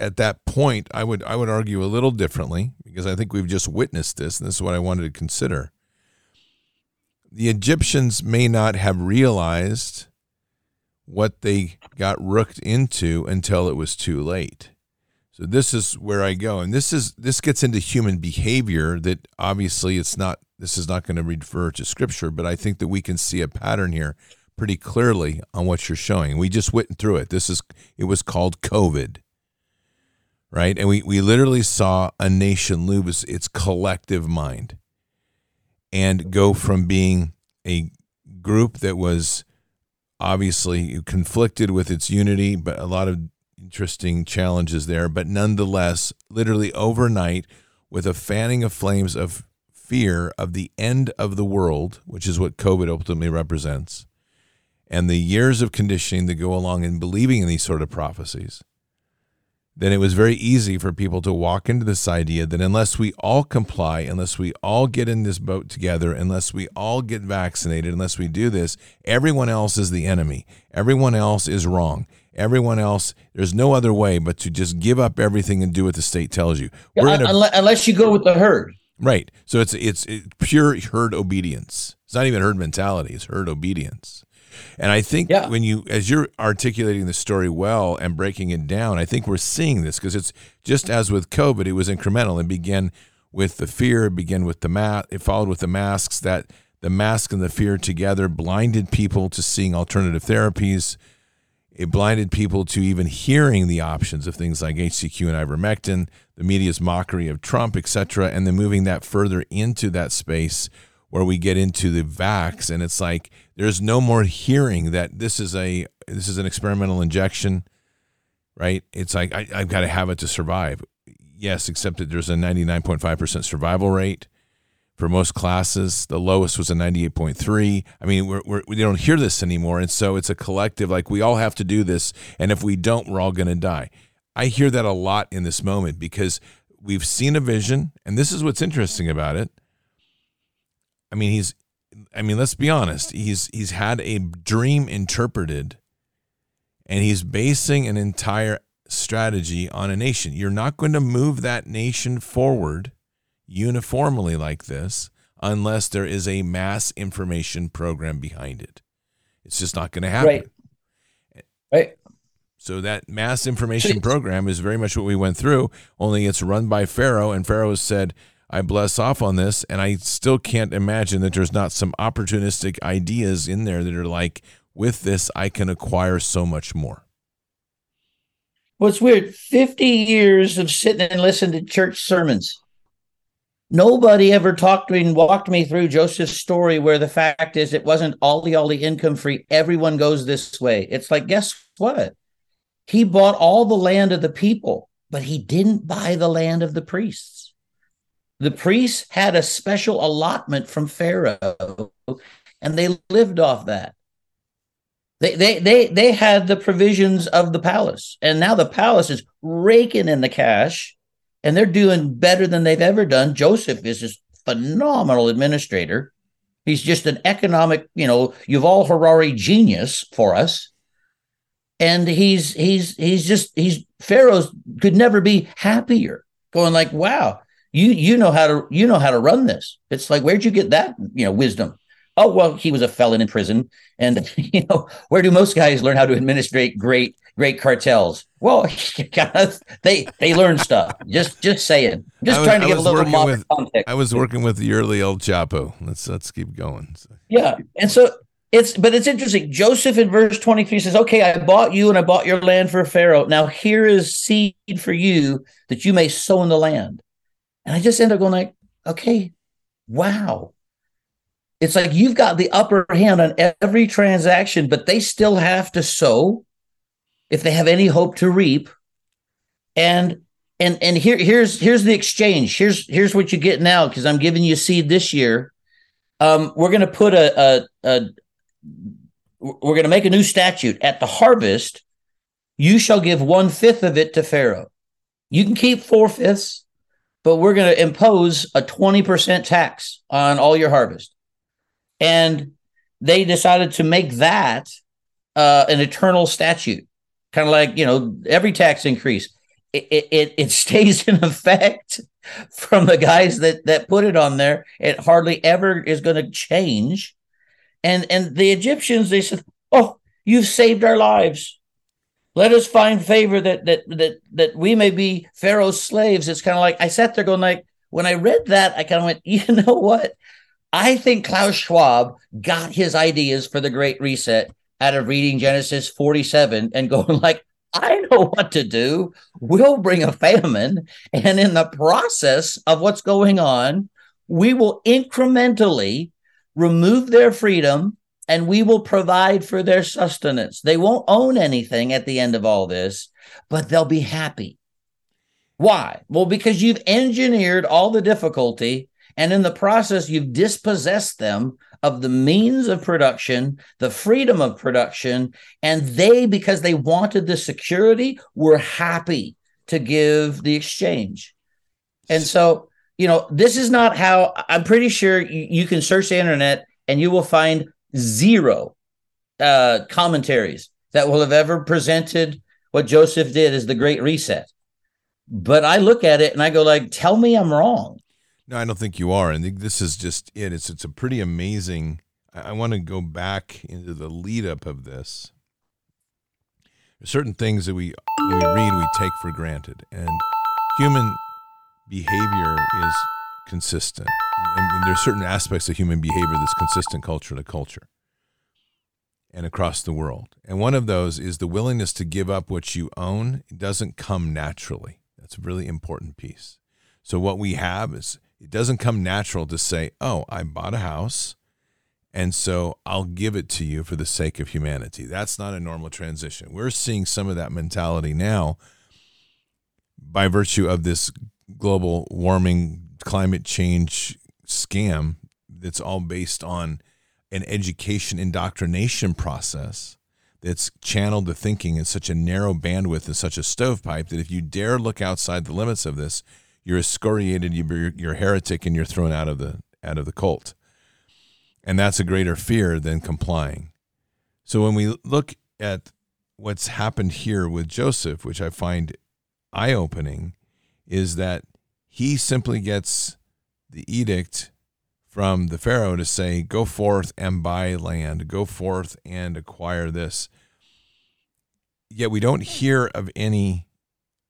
at that point I would I would argue a little differently because I think we've just witnessed this and this is what I wanted to consider. The Egyptians may not have realized what they got rooked into until it was too late. So this is where I go and this is this gets into human behavior that obviously it's not this is not going to refer to scripture but I think that we can see a pattern here pretty clearly on what you're showing. We just went through it. This is it was called COVID. Right? And we we literally saw a nation lose its collective mind and go from being a group that was obviously conflicted with its unity, but a lot of interesting challenges there, but nonetheless, literally overnight with a fanning of flames of fear of the end of the world, which is what COVID ultimately represents and the years of conditioning that go along in believing in these sort of prophecies, then it was very easy for people to walk into this idea that unless we all comply, unless we all get in this boat together, unless we all get vaccinated, unless we do this, everyone else is the enemy. Everyone else is wrong. Everyone else, there's no other way but to just give up everything and do what the state tells you. Yeah, a, unless you go with the herd. Right. So it's it's, it's pure herd obedience. It's not even herd mentality. It's herd obedience. And I think yeah. when you, as you're articulating the story well and breaking it down, I think we're seeing this because it's just as with COVID, it was incremental. It began with the fear, it began with the mask, it followed with the masks. That the mask and the fear together blinded people to seeing alternative therapies. It blinded people to even hearing the options of things like HCQ and ivermectin, the media's mockery of Trump, etc., and then moving that further into that space where we get into the vax, and it's like there's no more hearing that this is a this is an experimental injection, right? It's like I, I've got to have it to survive. Yes, except that there's a 99.5% survival rate for most classes. The lowest was a 98.3. I mean, we're, we're, we don't hear this anymore. And so it's a collective, like we all have to do this. And if we don't, we're all going to die. I hear that a lot in this moment because we've seen a vision. And this is what's interesting about it. I mean, he's I mean, let's be honest. He's he's had a dream interpreted and he's basing an entire strategy on a nation. You're not going to move that nation forward uniformly like this unless there is a mass information program behind it. It's just not going to happen. Right. Right. So that mass information program is very much what we went through, only it's run by Pharaoh and Pharaoh has said, I bless off on this, and I still can't imagine that there's not some opportunistic ideas in there that are like, with this, I can acquire so much more. Well, it's weird. 50 years of sitting and listening to church sermons. Nobody ever talked to me and walked me through Joseph's story where the fact is it wasn't all the all the income free. Everyone goes this way. It's like, guess what? He bought all the land of the people, but he didn't buy the land of the priests. The priests had a special allotment from Pharaoh, and they lived off that. They, they, they, they had the provisions of the palace, and now the palace is raking in the cash, and they're doing better than they've ever done. Joseph is this phenomenal administrator. He's just an economic, you know, Yuval Harari genius for us. And he's he's he's just he's Pharaoh's could never be happier. Going like, wow, you you know how to you know how to run this. It's like where'd you get that you know wisdom? Oh well, he was a felon in prison, and you know where do most guys learn how to administrate great great cartels? Well, they they learn stuff. Just just saying. Just was, trying to give a little modern with, context. I was working with the early El Chapo. Let's let's keep going. Yeah, and so it's but it's interesting. Joseph in verse 23 says, Okay, I bought you and I bought your land for Pharaoh. Now here is seed for you that you may sow in the land. And I just end up going like, okay, wow. It's like you've got the upper hand on every transaction, but they still have to sow if they have any hope to reap. And and and here here's here's the exchange. Here's here's what you get now because I'm giving you seed this year, um, we're going to put a, a, a we're going to make a new statute at the harvest. You shall give one fifth of it to Pharaoh. You can keep four fifths, but we're going to impose a 20% tax on all your harvest. And they decided to make that uh, an eternal statute, kind of like, you know, every tax increase. It, it, it stays in effect from the guys that, that put it on there. It hardly ever is going to change. And, and the Egyptians, they said, Oh, you've saved our lives. Let us find favor that that that that we may be Pharaoh's slaves. It's kind of like I sat there going like when I read that, I kind of went, you know what? I think Klaus Schwab got his ideas for the Great Reset out of reading Genesis 47 and going like, I know what to do. We'll bring a famine. And in the process of what's going on, we will incrementally remove their freedom and we will provide for their sustenance. They won't own anything at the end of all this, but they'll be happy. Why? Well, because you've engineered all the difficulty, and in the process, you've dispossessed them of the means of production, the freedom of production, and they, because they wanted the security, were happy to give the exchange. And so, you know, this is not how I'm pretty sure you, you can search the internet and you will find zero uh, commentaries that will have ever presented what Joseph did as the Great Reset. But I look at it and I go like, tell me I'm wrong. No, I don't think you are. And this is just it. It's it's a pretty amazing. I, I want to go back into the lead up of this. There's certain things that we we read we take for granted, and human behavior is consistent. I mean, there's certain aspects of human behavior that's consistent culture to culture and across the world. And one of those is the willingness to give up what you own it doesn't come naturally. That's a really important piece. So what we have is it doesn't come natural to say, "Oh, I bought a house and so I'll give it to you for the sake of humanity." That's not a normal transition. We're seeing some of that mentality now by virtue of this global warming climate change scam that's all based on an education indoctrination process that's channeled the thinking in such a narrow bandwidth and such a stovepipe that if you dare look outside the limits of this, you're excoriated, you're, you're a heretic, and you're thrown out of the out of the cult. And that's a greater fear than complying. So when we look at what's happened here with Joseph, which I find eye opening, is that he simply gets the edict from the Pharaoh to say, Go forth and buy land, go forth and acquire this. Yet we don't hear of any,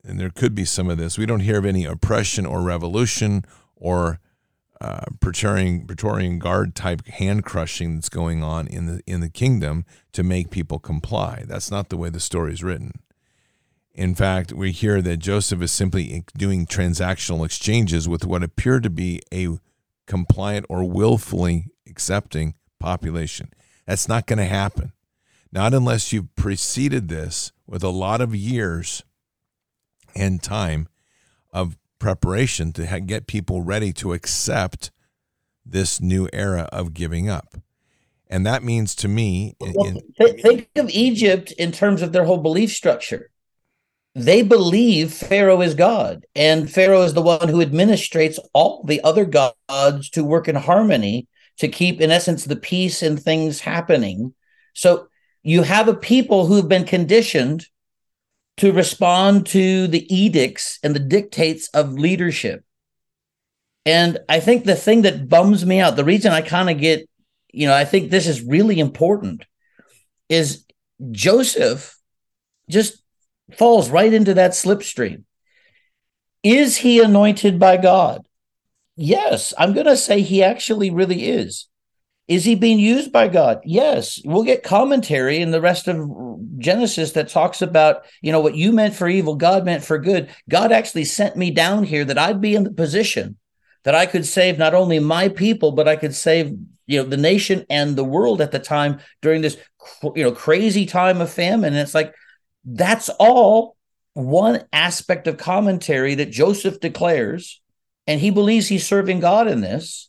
and there could be some of this, we don't hear of any oppression or revolution or uh, Praetorian, Praetorian Guard type hand crushing that's going on in the in the kingdom to make people comply. That's not the way the story is written. In fact, we hear that Joseph is simply doing transactional exchanges with what appear to be a compliant or willfully accepting population. That's not going to happen. Not unless you've preceded this with a lot of years and time of preparation to get people ready to accept this new era of giving up. And that means to me. Well, in, think of Egypt in terms of their whole belief structure they believe Pharaoh is God, and Pharaoh is the one who administrates all the other gods to work in harmony to keep, in essence, the peace and things happening. So you have a people who've been conditioned to respond to the edicts and the dictates of leadership. And I think the thing that bums me out, the reason I kind of get, you know, I think this is really important is Joseph just falls right into that slipstream. Is he anointed by God? Yes, I'm going to say he actually really is. Is he being used by God? Yes. We'll get commentary in the rest of Genesis that talks about, you know, what you meant for evil, God meant for good. God actually sent me down here that I'd be in the position that I could save not only my people, but I could save, you know, the nation and the world at the time during this, you know, crazy time of famine. And it's like, that's all one aspect of commentary that Joseph declares, and he believes he's serving God in this.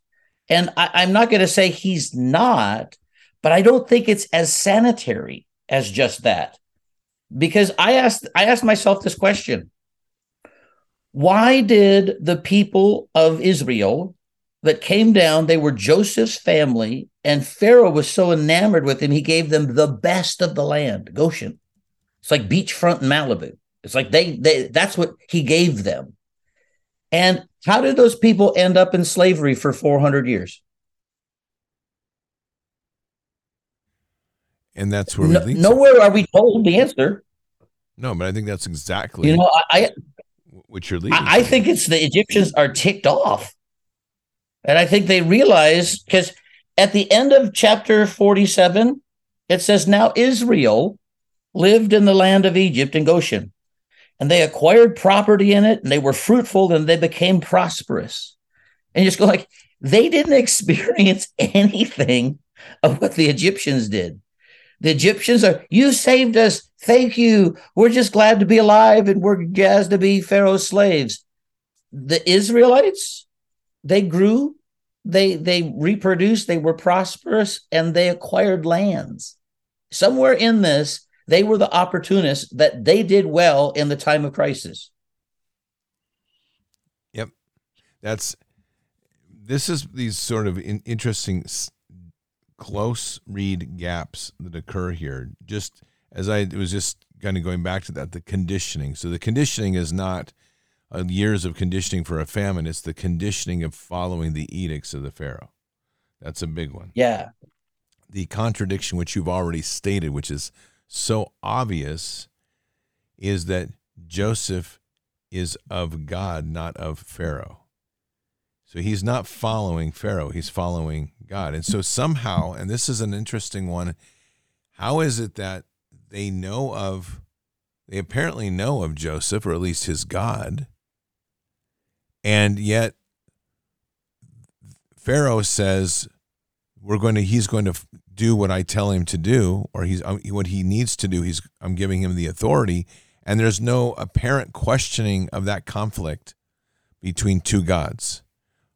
And I, am not going to say he's not, but I don't think it's as sanitary as just that. Because I asked I asked myself this question. Why did the people of Israel that came down, they were Joseph's family, and Pharaoh was so enamored with him, he gave them the best of the land, Goshen. It's like beachfront in Malibu. It's like they, they that's what he gave them. And how did those people end up in slavery for 400 years? And that's where no, nowhere are we told the answer. No, but I think that's exactly you know I, what you're leading. I, I think it's the Egyptians are ticked off, and I think they realize because at the end of chapter 47, it says, "Now Israel lived in the land of Egypt in Goshen, and they acquired property in it, and they were fruitful, and they became prosperous." And you just go like, they didn't experience anything of what the Egyptians did. The Egyptians are, you saved us. Thank you. We're just glad to be alive and we're jazzed to be Pharaoh's slaves. The Israelites, they grew, they they reproduced, they were prosperous, and they acquired lands. Somewhere in this, they were the opportunists that they did well in the time of crisis. Yep. That's this is these sort of in, interesting close read gaps that occur here. Just as I was just kind of going back to that, the conditioning. So the conditioning is not uh, years of conditioning for a famine; it's the conditioning of following the edicts of the Pharaoh. That's a big one. Yeah. The contradiction, which you've already stated, which is so obvious, is that Joseph is of God, not of Pharaoh. So he's not following Pharaoh, he's following God. And so somehow, and this is an interesting one, how is it that they know of, they apparently know of Joseph, or at least his God, and yet Pharaoh says, we're going to, he's going to do what I tell him to do, or he's um, what he needs to do. He's, I'm giving him the authority. And there's no apparent questioning of that conflict between two gods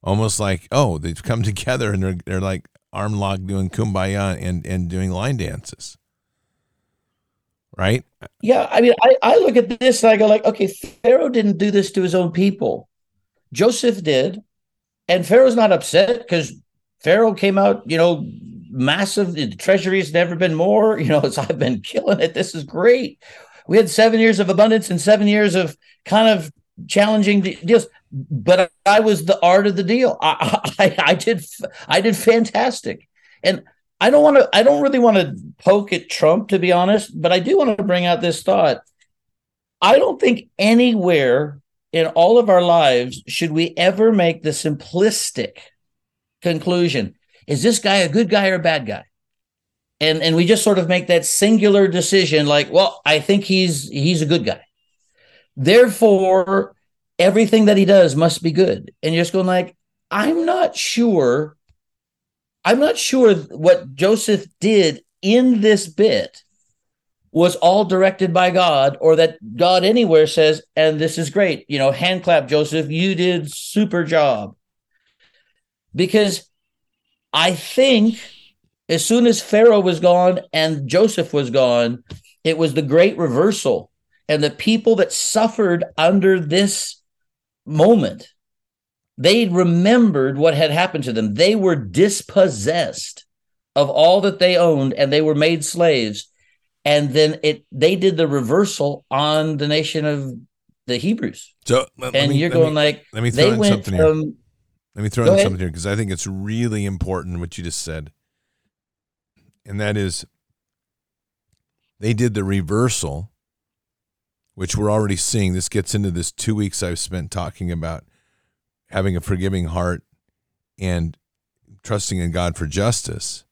almost like oh they've come together and they're they're like arm locked doing kumbaya and and doing line dances right yeah i mean i i look at this and i go like okay pharaoh didn't do this to his own people joseph did and pharaoh's not upset because pharaoh came out you know massive the treasury's never been more you know it's i've been killing it this is great we had seven years of abundance and seven years of kind of challenging deals but I was the art of the deal. I, I, I did I did fantastic, and I don't want to. I don't really want to poke at Trump to be honest, but I do want to bring out this thought. I don't think anywhere in all of our lives should we ever make the simplistic conclusion: is this guy a good guy or a bad guy? And and we just sort of make that singular decision, like, well, I think he's he's a good guy. Therefore, everything that he does must be good. And you're just going like, I'm not sure. I'm not sure what Joseph did in this bit was all directed by God or that God anywhere says, and this is great. You know, hand clap, Joseph, you did super job. Because I think as soon as Pharaoh was gone and Joseph was gone, it was the great reversal. And the people that suffered under this moment, they remembered what had happened to them. They were dispossessed of all that they owned and they were made slaves. And then it they did the reversal on the nation of the Hebrews. So and me, you're going me, like let me throw in something from, here. Let me throw in ahead. something here because I think it's really important what you just said. And that is they did the reversal which we're already seeing. This gets into this two weeks I've spent talking about having a forgiving heart and trusting in God for justice.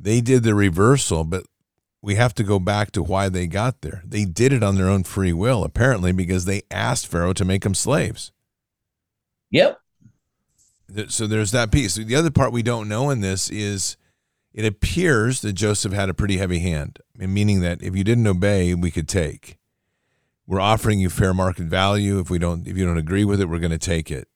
They did the reversal, but we have to go back to why they got there. They did it on their own free will, apparently, because they asked Pharaoh to make them slaves. Yep. So there's that piece. The other part we don't know in this is it appears that Joseph had a pretty heavy hand, meaning that if you didn't obey, we could take we're offering you fair market value. If we don't, if you don't agree with it, we're going to take it.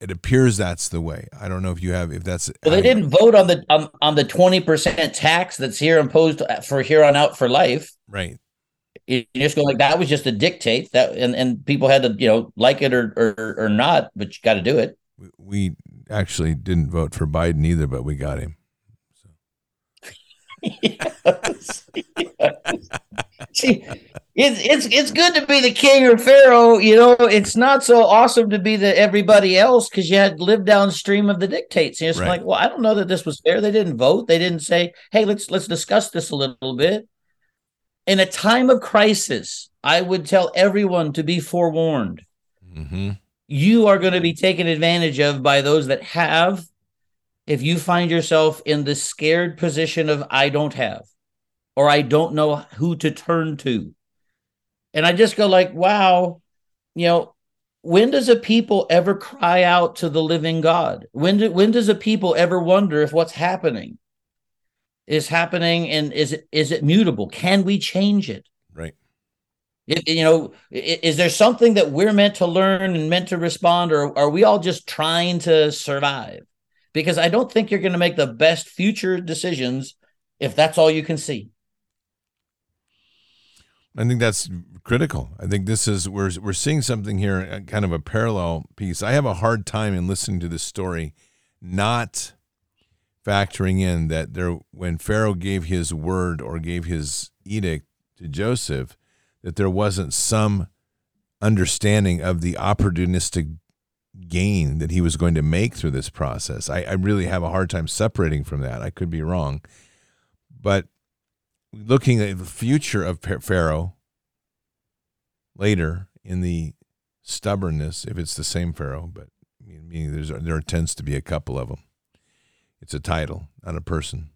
it appears that's the way. I don't know if you have if that's. Well, they didn't vote on the on, on the twenty percent tax that's here imposed uh, for here on out for life. Right. You just go like that was just a dictate that, and and people had to you know like it or or, or not, but you got to do it. We actually didn't vote for Biden either, but we got him. So. yes. yes. See, it's it's it's good to be the king or pharaoh. You know, it's not so awesome to be the everybody else because you had lived downstream of the dictates. And it's right. like, well, I don't know that this was fair. They didn't vote. They didn't say, hey, let's let's discuss this a little bit. In a time of crisis, I would tell everyone to be forewarned. Mm-hmm. You are going to be taken advantage of by those that have. If you find yourself in the scared position of I don't have, or I don't know who to turn to. And I just go like, wow, you know, when does a people ever cry out to the living God? When do, when does a people ever wonder if what's happening is happening and is it is it mutable? Can we change it? It, you know, is there something that we're meant to learn and meant to respond, or are we all just trying to survive? Because I don't think you're going to make the best future decisions if that's all you can see. I think that's critical. I think this is we're we're seeing something here, uh, kind of a parallel piece. I have a hard time in listening to this story, not factoring in that there when Pharaoh gave his word or gave his edict to Joseph, that there wasn't some understanding of the opportunistic gain that he was going to make through this process. I, I really have a hard time separating from that. I could be wrong, but looking at the future of Pharaoh later in the stubbornness, if it's the same Pharaoh, but meaning there tends to be a couple of them. It's a title, not a person.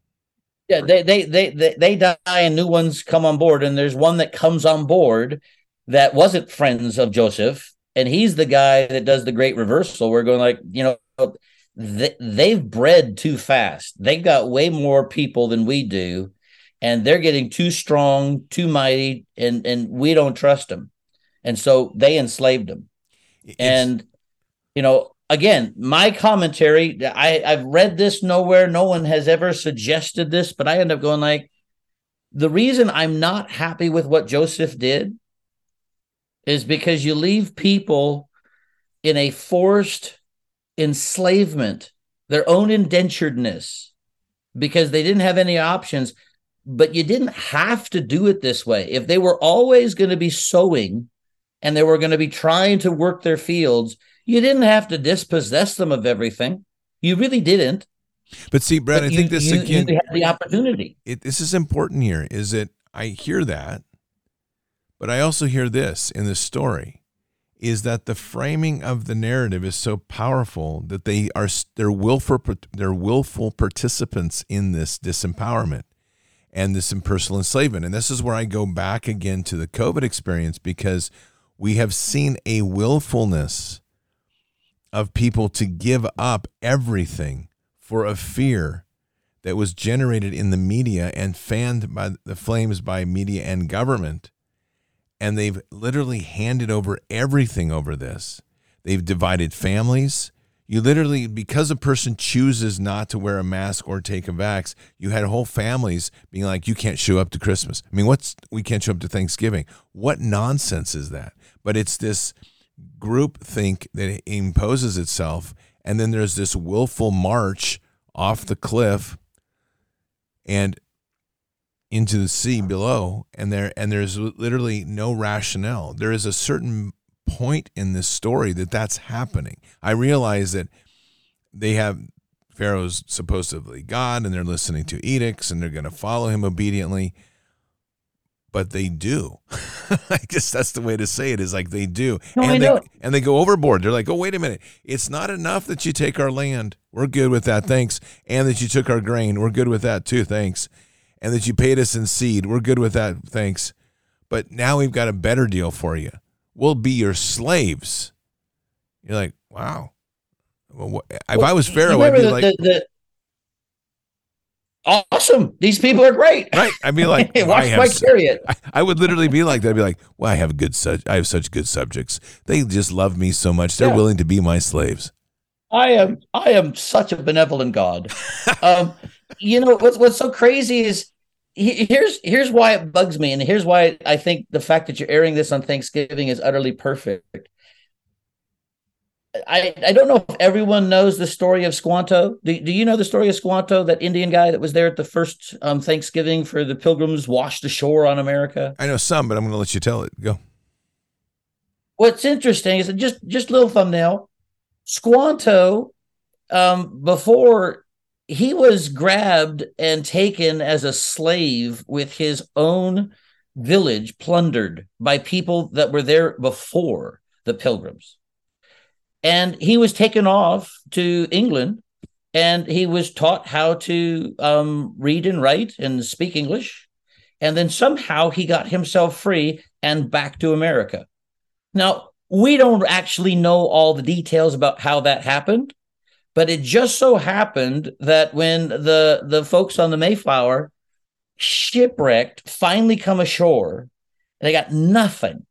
Yeah, they they they they, they die and new ones come on board, and there's one that comes on board that wasn't friends of Joseph, and he's the guy that does the great reversal. We're going like, you know, they, they've bred too fast. They've got way more people than we do and they're getting too strong, too mighty, and and we don't trust them, and so they enslaved them. It's, and you know, again, my commentary, I I've read this nowhere. No one has ever suggested this, but I end up going like, the reason I'm not happy with what Joseph did is because you leave people in a forced enslavement, their own indenturedness, because they didn't have any options but you didn't have to do it this way. If they were always going to be sowing and they were going to be trying to work their fields, you didn't have to dispossess them of everything. You really didn't. But see, Brad, but I think this you, again. You had the opportunity. It, this is important here. Is that I hear that, but I also hear this in this story, is that the framing of the narrative is so powerful that they are they're willful they're willful participants in this disempowerment and this impersonal enslavement. And this is where I go back again to the COVID experience because we have seen a willfulness of people to give up everything for a fear that was generated in the media and fanned by the flames by media and government. And they've literally handed over everything over this. They've divided families you literally because a person chooses not to wear a mask or take a vax you had whole families being like you can't show up to christmas i mean what's we can't show up to thanksgiving what nonsense is that but it's this group think that imposes itself and then there's this willful march off the cliff and into the sea below and there and there's literally no rationale there is a certain point in this story that that's happening. I realize that they have Pharaoh's supposedly God and they're listening to edicts and they're going to follow him obediently. But they do. I guess that's the way to say it is like they do. No, and, I they, know. and they go overboard. They're like, oh, wait a minute. It's not enough that you take our land. We're good with that. Thanks. And that you took our grain. We're good with that too. Thanks. And that you paid us in seed. We're good with that. Thanks. But now we've got a better deal for you we'll be your slaves. You're like, wow. Well, if well, I was Pharaoh, I'd be the, like, the, the, awesome. These people are great. Right. I'd be like, well, watch my chariot. I, I, would literally be like that. I'd be like, well, I have good, su- I have such good subjects. They just love me so much. They're yeah. willing to be my slaves. I am I am such a benevolent God. um, you know what's what's so crazy is here's here's why it bugs me, and here's why I think the fact that you're airing this on Thanksgiving is utterly perfect. I, I don't know if everyone knows the story of Squanto. Do, do you know the story of Squanto, that Indian guy that was there at the first um, Thanksgiving for the pilgrims washed ashore on America? I know some, but I'm going to let you tell it. Go. What's interesting is just just little thumbnail. Squanto, um, before he was grabbed and taken as a slave with his own village plundered by people that were there before the pilgrims and he was taken off to England and he was taught how to um, read and write and speak English. And then somehow he got himself free and back to America. Now, we don't actually know all the details about how that happened, but it just so happened that when the, the folks on the Mayflower shipwrecked finally come ashore, they got nothing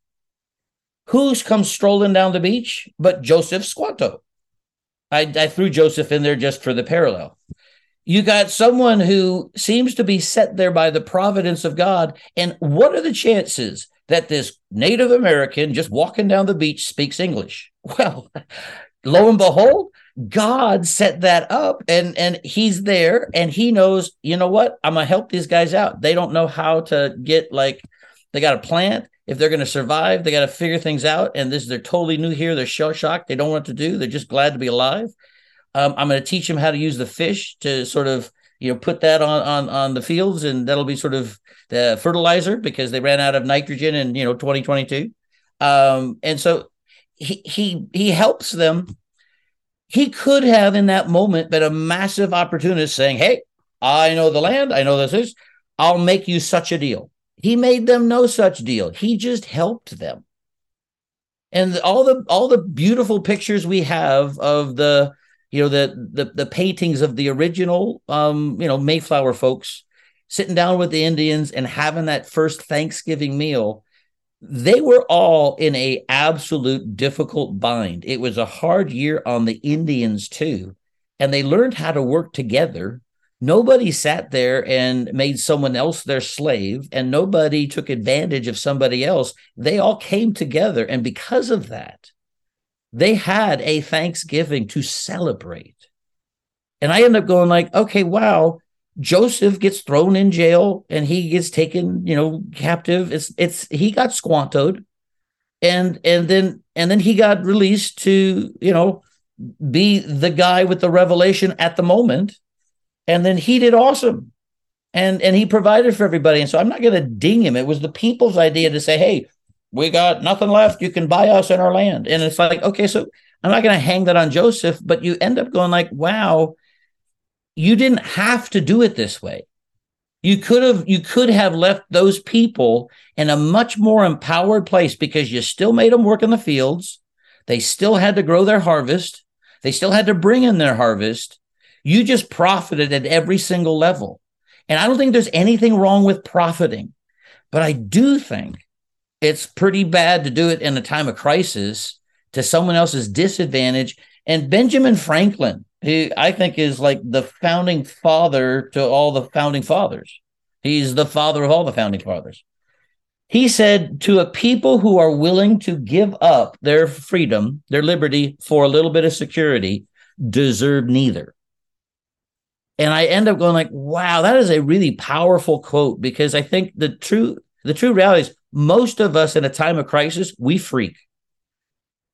Who's come strolling down the beach but Joseph Squanto? I, I threw Joseph in there just for the parallel. You got someone who seems to be set there by the providence of God. And what are the chances that this Native American just walking down the beach speaks English? Well, lo and behold, God set that up and and he's there and he knows, you know what? I'm going to help these guys out. They don't know how to get like they got a plant if they're going to survive, they got to figure things out. And this, they're totally new here. They're shell shocked. They don't know what to do. They're just glad to be alive. Um, I'm going to teach them how to use the fish to sort of, you know, put that on on on the fields, and that'll be sort of the fertilizer because they ran out of nitrogen in you know 2022. Um, and so he he he helps them. He could have in that moment been a massive opportunist saying, "Hey, I know the land. I know this is. I'll make you such a deal." He made them no such deal. He just helped them. And all the all the beautiful pictures we have of the you know the the the paintings of the original um you know Mayflower folks sitting down with the Indians and having that first Thanksgiving meal they were all in a absolute difficult bind it was a hard year on the indians too and they learned how to work together Nobody sat there and made someone else their slave, and nobody took advantage of somebody else. They all came together. And because of that, they had a Thanksgiving to celebrate. And I end up going like, okay, wow, Joseph gets thrown in jail and he gets taken, you know, captive. It's it's he got squantoed and and then and then he got released to, you know, be the guy with the revelation at the moment and then he did awesome. And and he provided for everybody. And so i'm not going to ding him. It was the people's idea to say hey we got nothing left. You can buy us in our land. And it's like okay so i'm not going to hang that on joseph but you end up going like wow you didn't have to do it this way. You could have you could have left those people in a much more empowered place because you still made them work in the fields. They still had to grow their harvest. They still had to bring in their harvest you just profited at every single level. And I don't think there's anything wrong with profiting, but I do think it's pretty bad to do it in a time of crisis to someone else's disadvantage. And Benjamin Franklin, who I think is like the founding father to all the founding fathers, he's the father of all the founding fathers. He said, to a people who are willing to give up their freedom, their liberty for a little bit of security, deserve neither. And I end up going like, wow, that is a really powerful quote because I think the true the true reality is most of us in a time of crisis, we freak.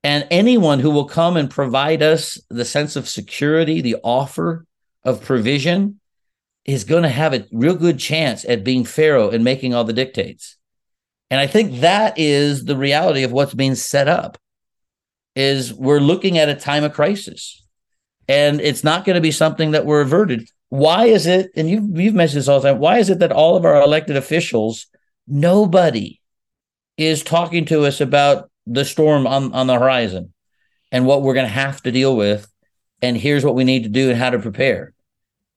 And anyone who will come and provide us the sense of security, the offer of provision, is going to have a real good chance at being Pharaoh and making all the dictates. And I think that is the reality of what's being set up is we're looking at a time of crisis. And it's not going to be something that we're averted why is it, and you've, you've mentioned this all the time, why is it that all of our elected officials, nobody is talking to us about the storm on, on the horizon and what we're going to have to deal with? And here's what we need to do and how to prepare.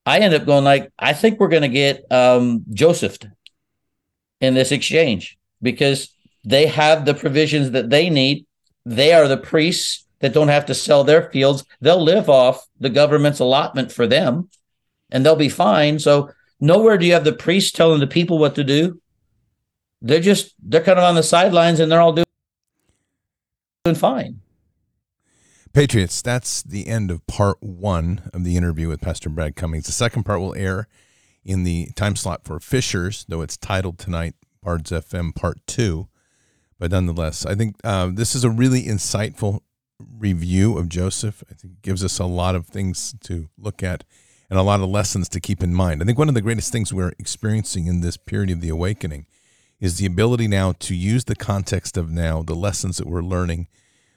I end up going like, I think we're going to get um, Joseph in this exchange because they have the provisions that they need. They are the priests that don't have to sell their fields. They'll live off the government's allotment for them and they'll be fine. So nowhere do you have the priests telling the people what to do. They're just they're kind of on the sidelines and they're all doing, fine. Patriots, that's the end of part one of the interview with Pastor Brad Cummings. The second part will air in the time slot for Fishers, though it's titled tonight Bards FM Part Two. But nonetheless, I think uh, this is a really insightful review of Joseph. I think it gives us a lot of things to look at and a lot of lessons to keep in mind. I think one of the greatest things we're experiencing in this period of the awakening is the ability now to use the context of now, the lessons that we're learning,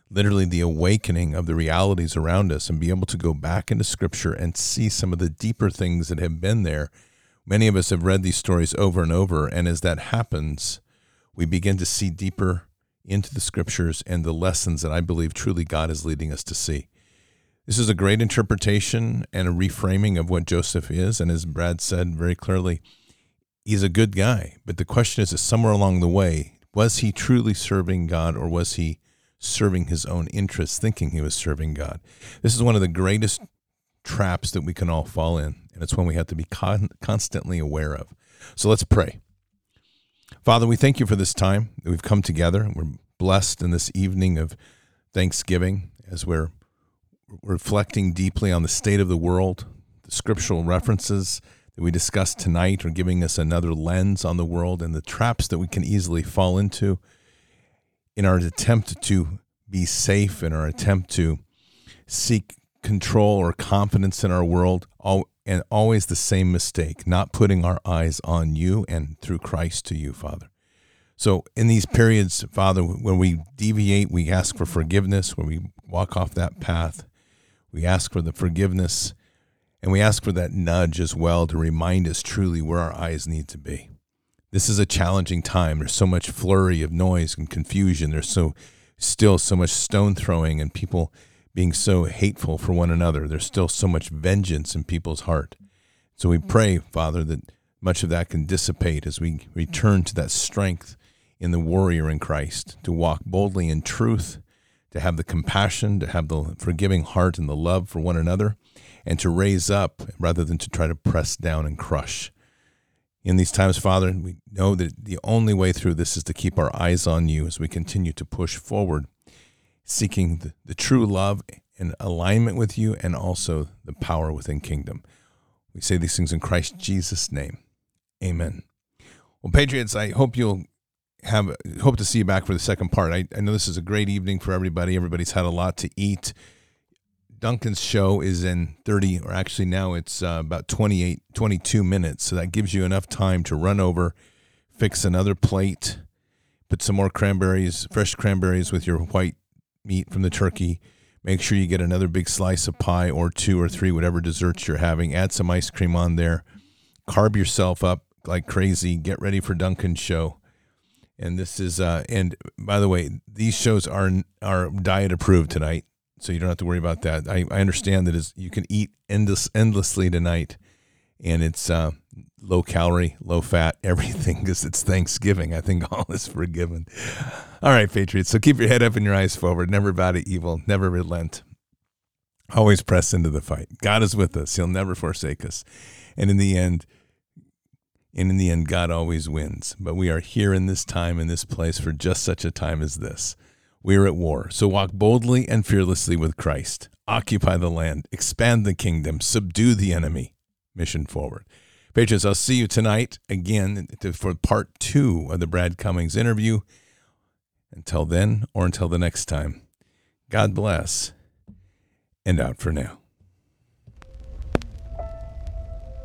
literally the awakening of the realities around us, and be able to go back into scripture and see some of the deeper things that have been there. Many of us have read these stories over and over, and as that happens, we begin to see deeper into the scriptures and the lessons that I believe truly God is leading us to see. This is a great interpretation and a reframing of what Joseph is. And as Brad said very clearly, he's a good guy. But the question is, is somewhere along the way, was he truly serving God or was he serving his own interests, thinking he was serving God? This is one of the greatest traps that we can all fall in. And it's one we have to be con- constantly aware of. So let's pray. Father, we thank you for this time that we've come together. We're blessed in this evening of Thanksgiving as we're reflecting deeply on the state of the world. The scriptural references that we discussed tonight are giving us another lens on the world and the traps that we can easily fall into in our attempt to be safe, in our attempt to seek control or confidence in our world, all, and always the same mistake, not putting our eyes on you and through Christ to you, Father. So, in these periods, Father, when we deviate, we ask for forgiveness, when we walk off that path, we ask for the forgiveness and we ask for that nudge as well to remind us truly where our eyes need to be. This is a challenging time. There's so much flurry of noise and confusion. There's so still so much stone throwing and people being so hateful for one another. There's still so much vengeance in people's heart. So we mm-hmm. pray, Father, that much of that can dissipate as we return to that strength in the warrior in Christ, to walk boldly in truth to have the compassion, to have the forgiving heart and the love for one another, and to raise up rather than to try to press down and crush. In these times, Father, we know that the only way through this is to keep our eyes on you as we continue to push forward, seeking the, the true love and alignment with you and also the power within kingdom. We say these things in Christ Jesus' name. Amen. Well, Patriots, I hope you'll have hope to see you back for the second part. I, I know this is a great evening for everybody. Everybody's had a lot to eat. Duncan's show is in 30, or actually now it's uh, about 28, 22 minutes. So that gives you enough time to run over, fix another plate, put some more cranberries, fresh cranberries with your white meat from the turkey. Make sure you get another big slice of pie or two or three, whatever desserts you're having. Add some ice cream on there. Carb yourself up like crazy. Get ready for Duncan's show and this is uh and by the way these shows are are diet approved tonight so you don't have to worry about that. I, I understand that is you can eat endless endlessly tonight and it's uh low calorie low fat everything because it's thanksgiving. I think all is forgiven. All right patriots so keep your head up and your eyes forward. Never bow to evil never relent. Always press into the fight. God is with us. He'll never forsake us. And in the end and in the end, God always wins. But we are here in this time, in this place, for just such a time as this. We are at war. So walk boldly and fearlessly with Christ. Occupy the land, expand the kingdom, subdue the enemy. Mission forward. Patriots, I'll see you tonight again for part two of the Brad Cummings interview. Until then, or until the next time, God bless and out for now.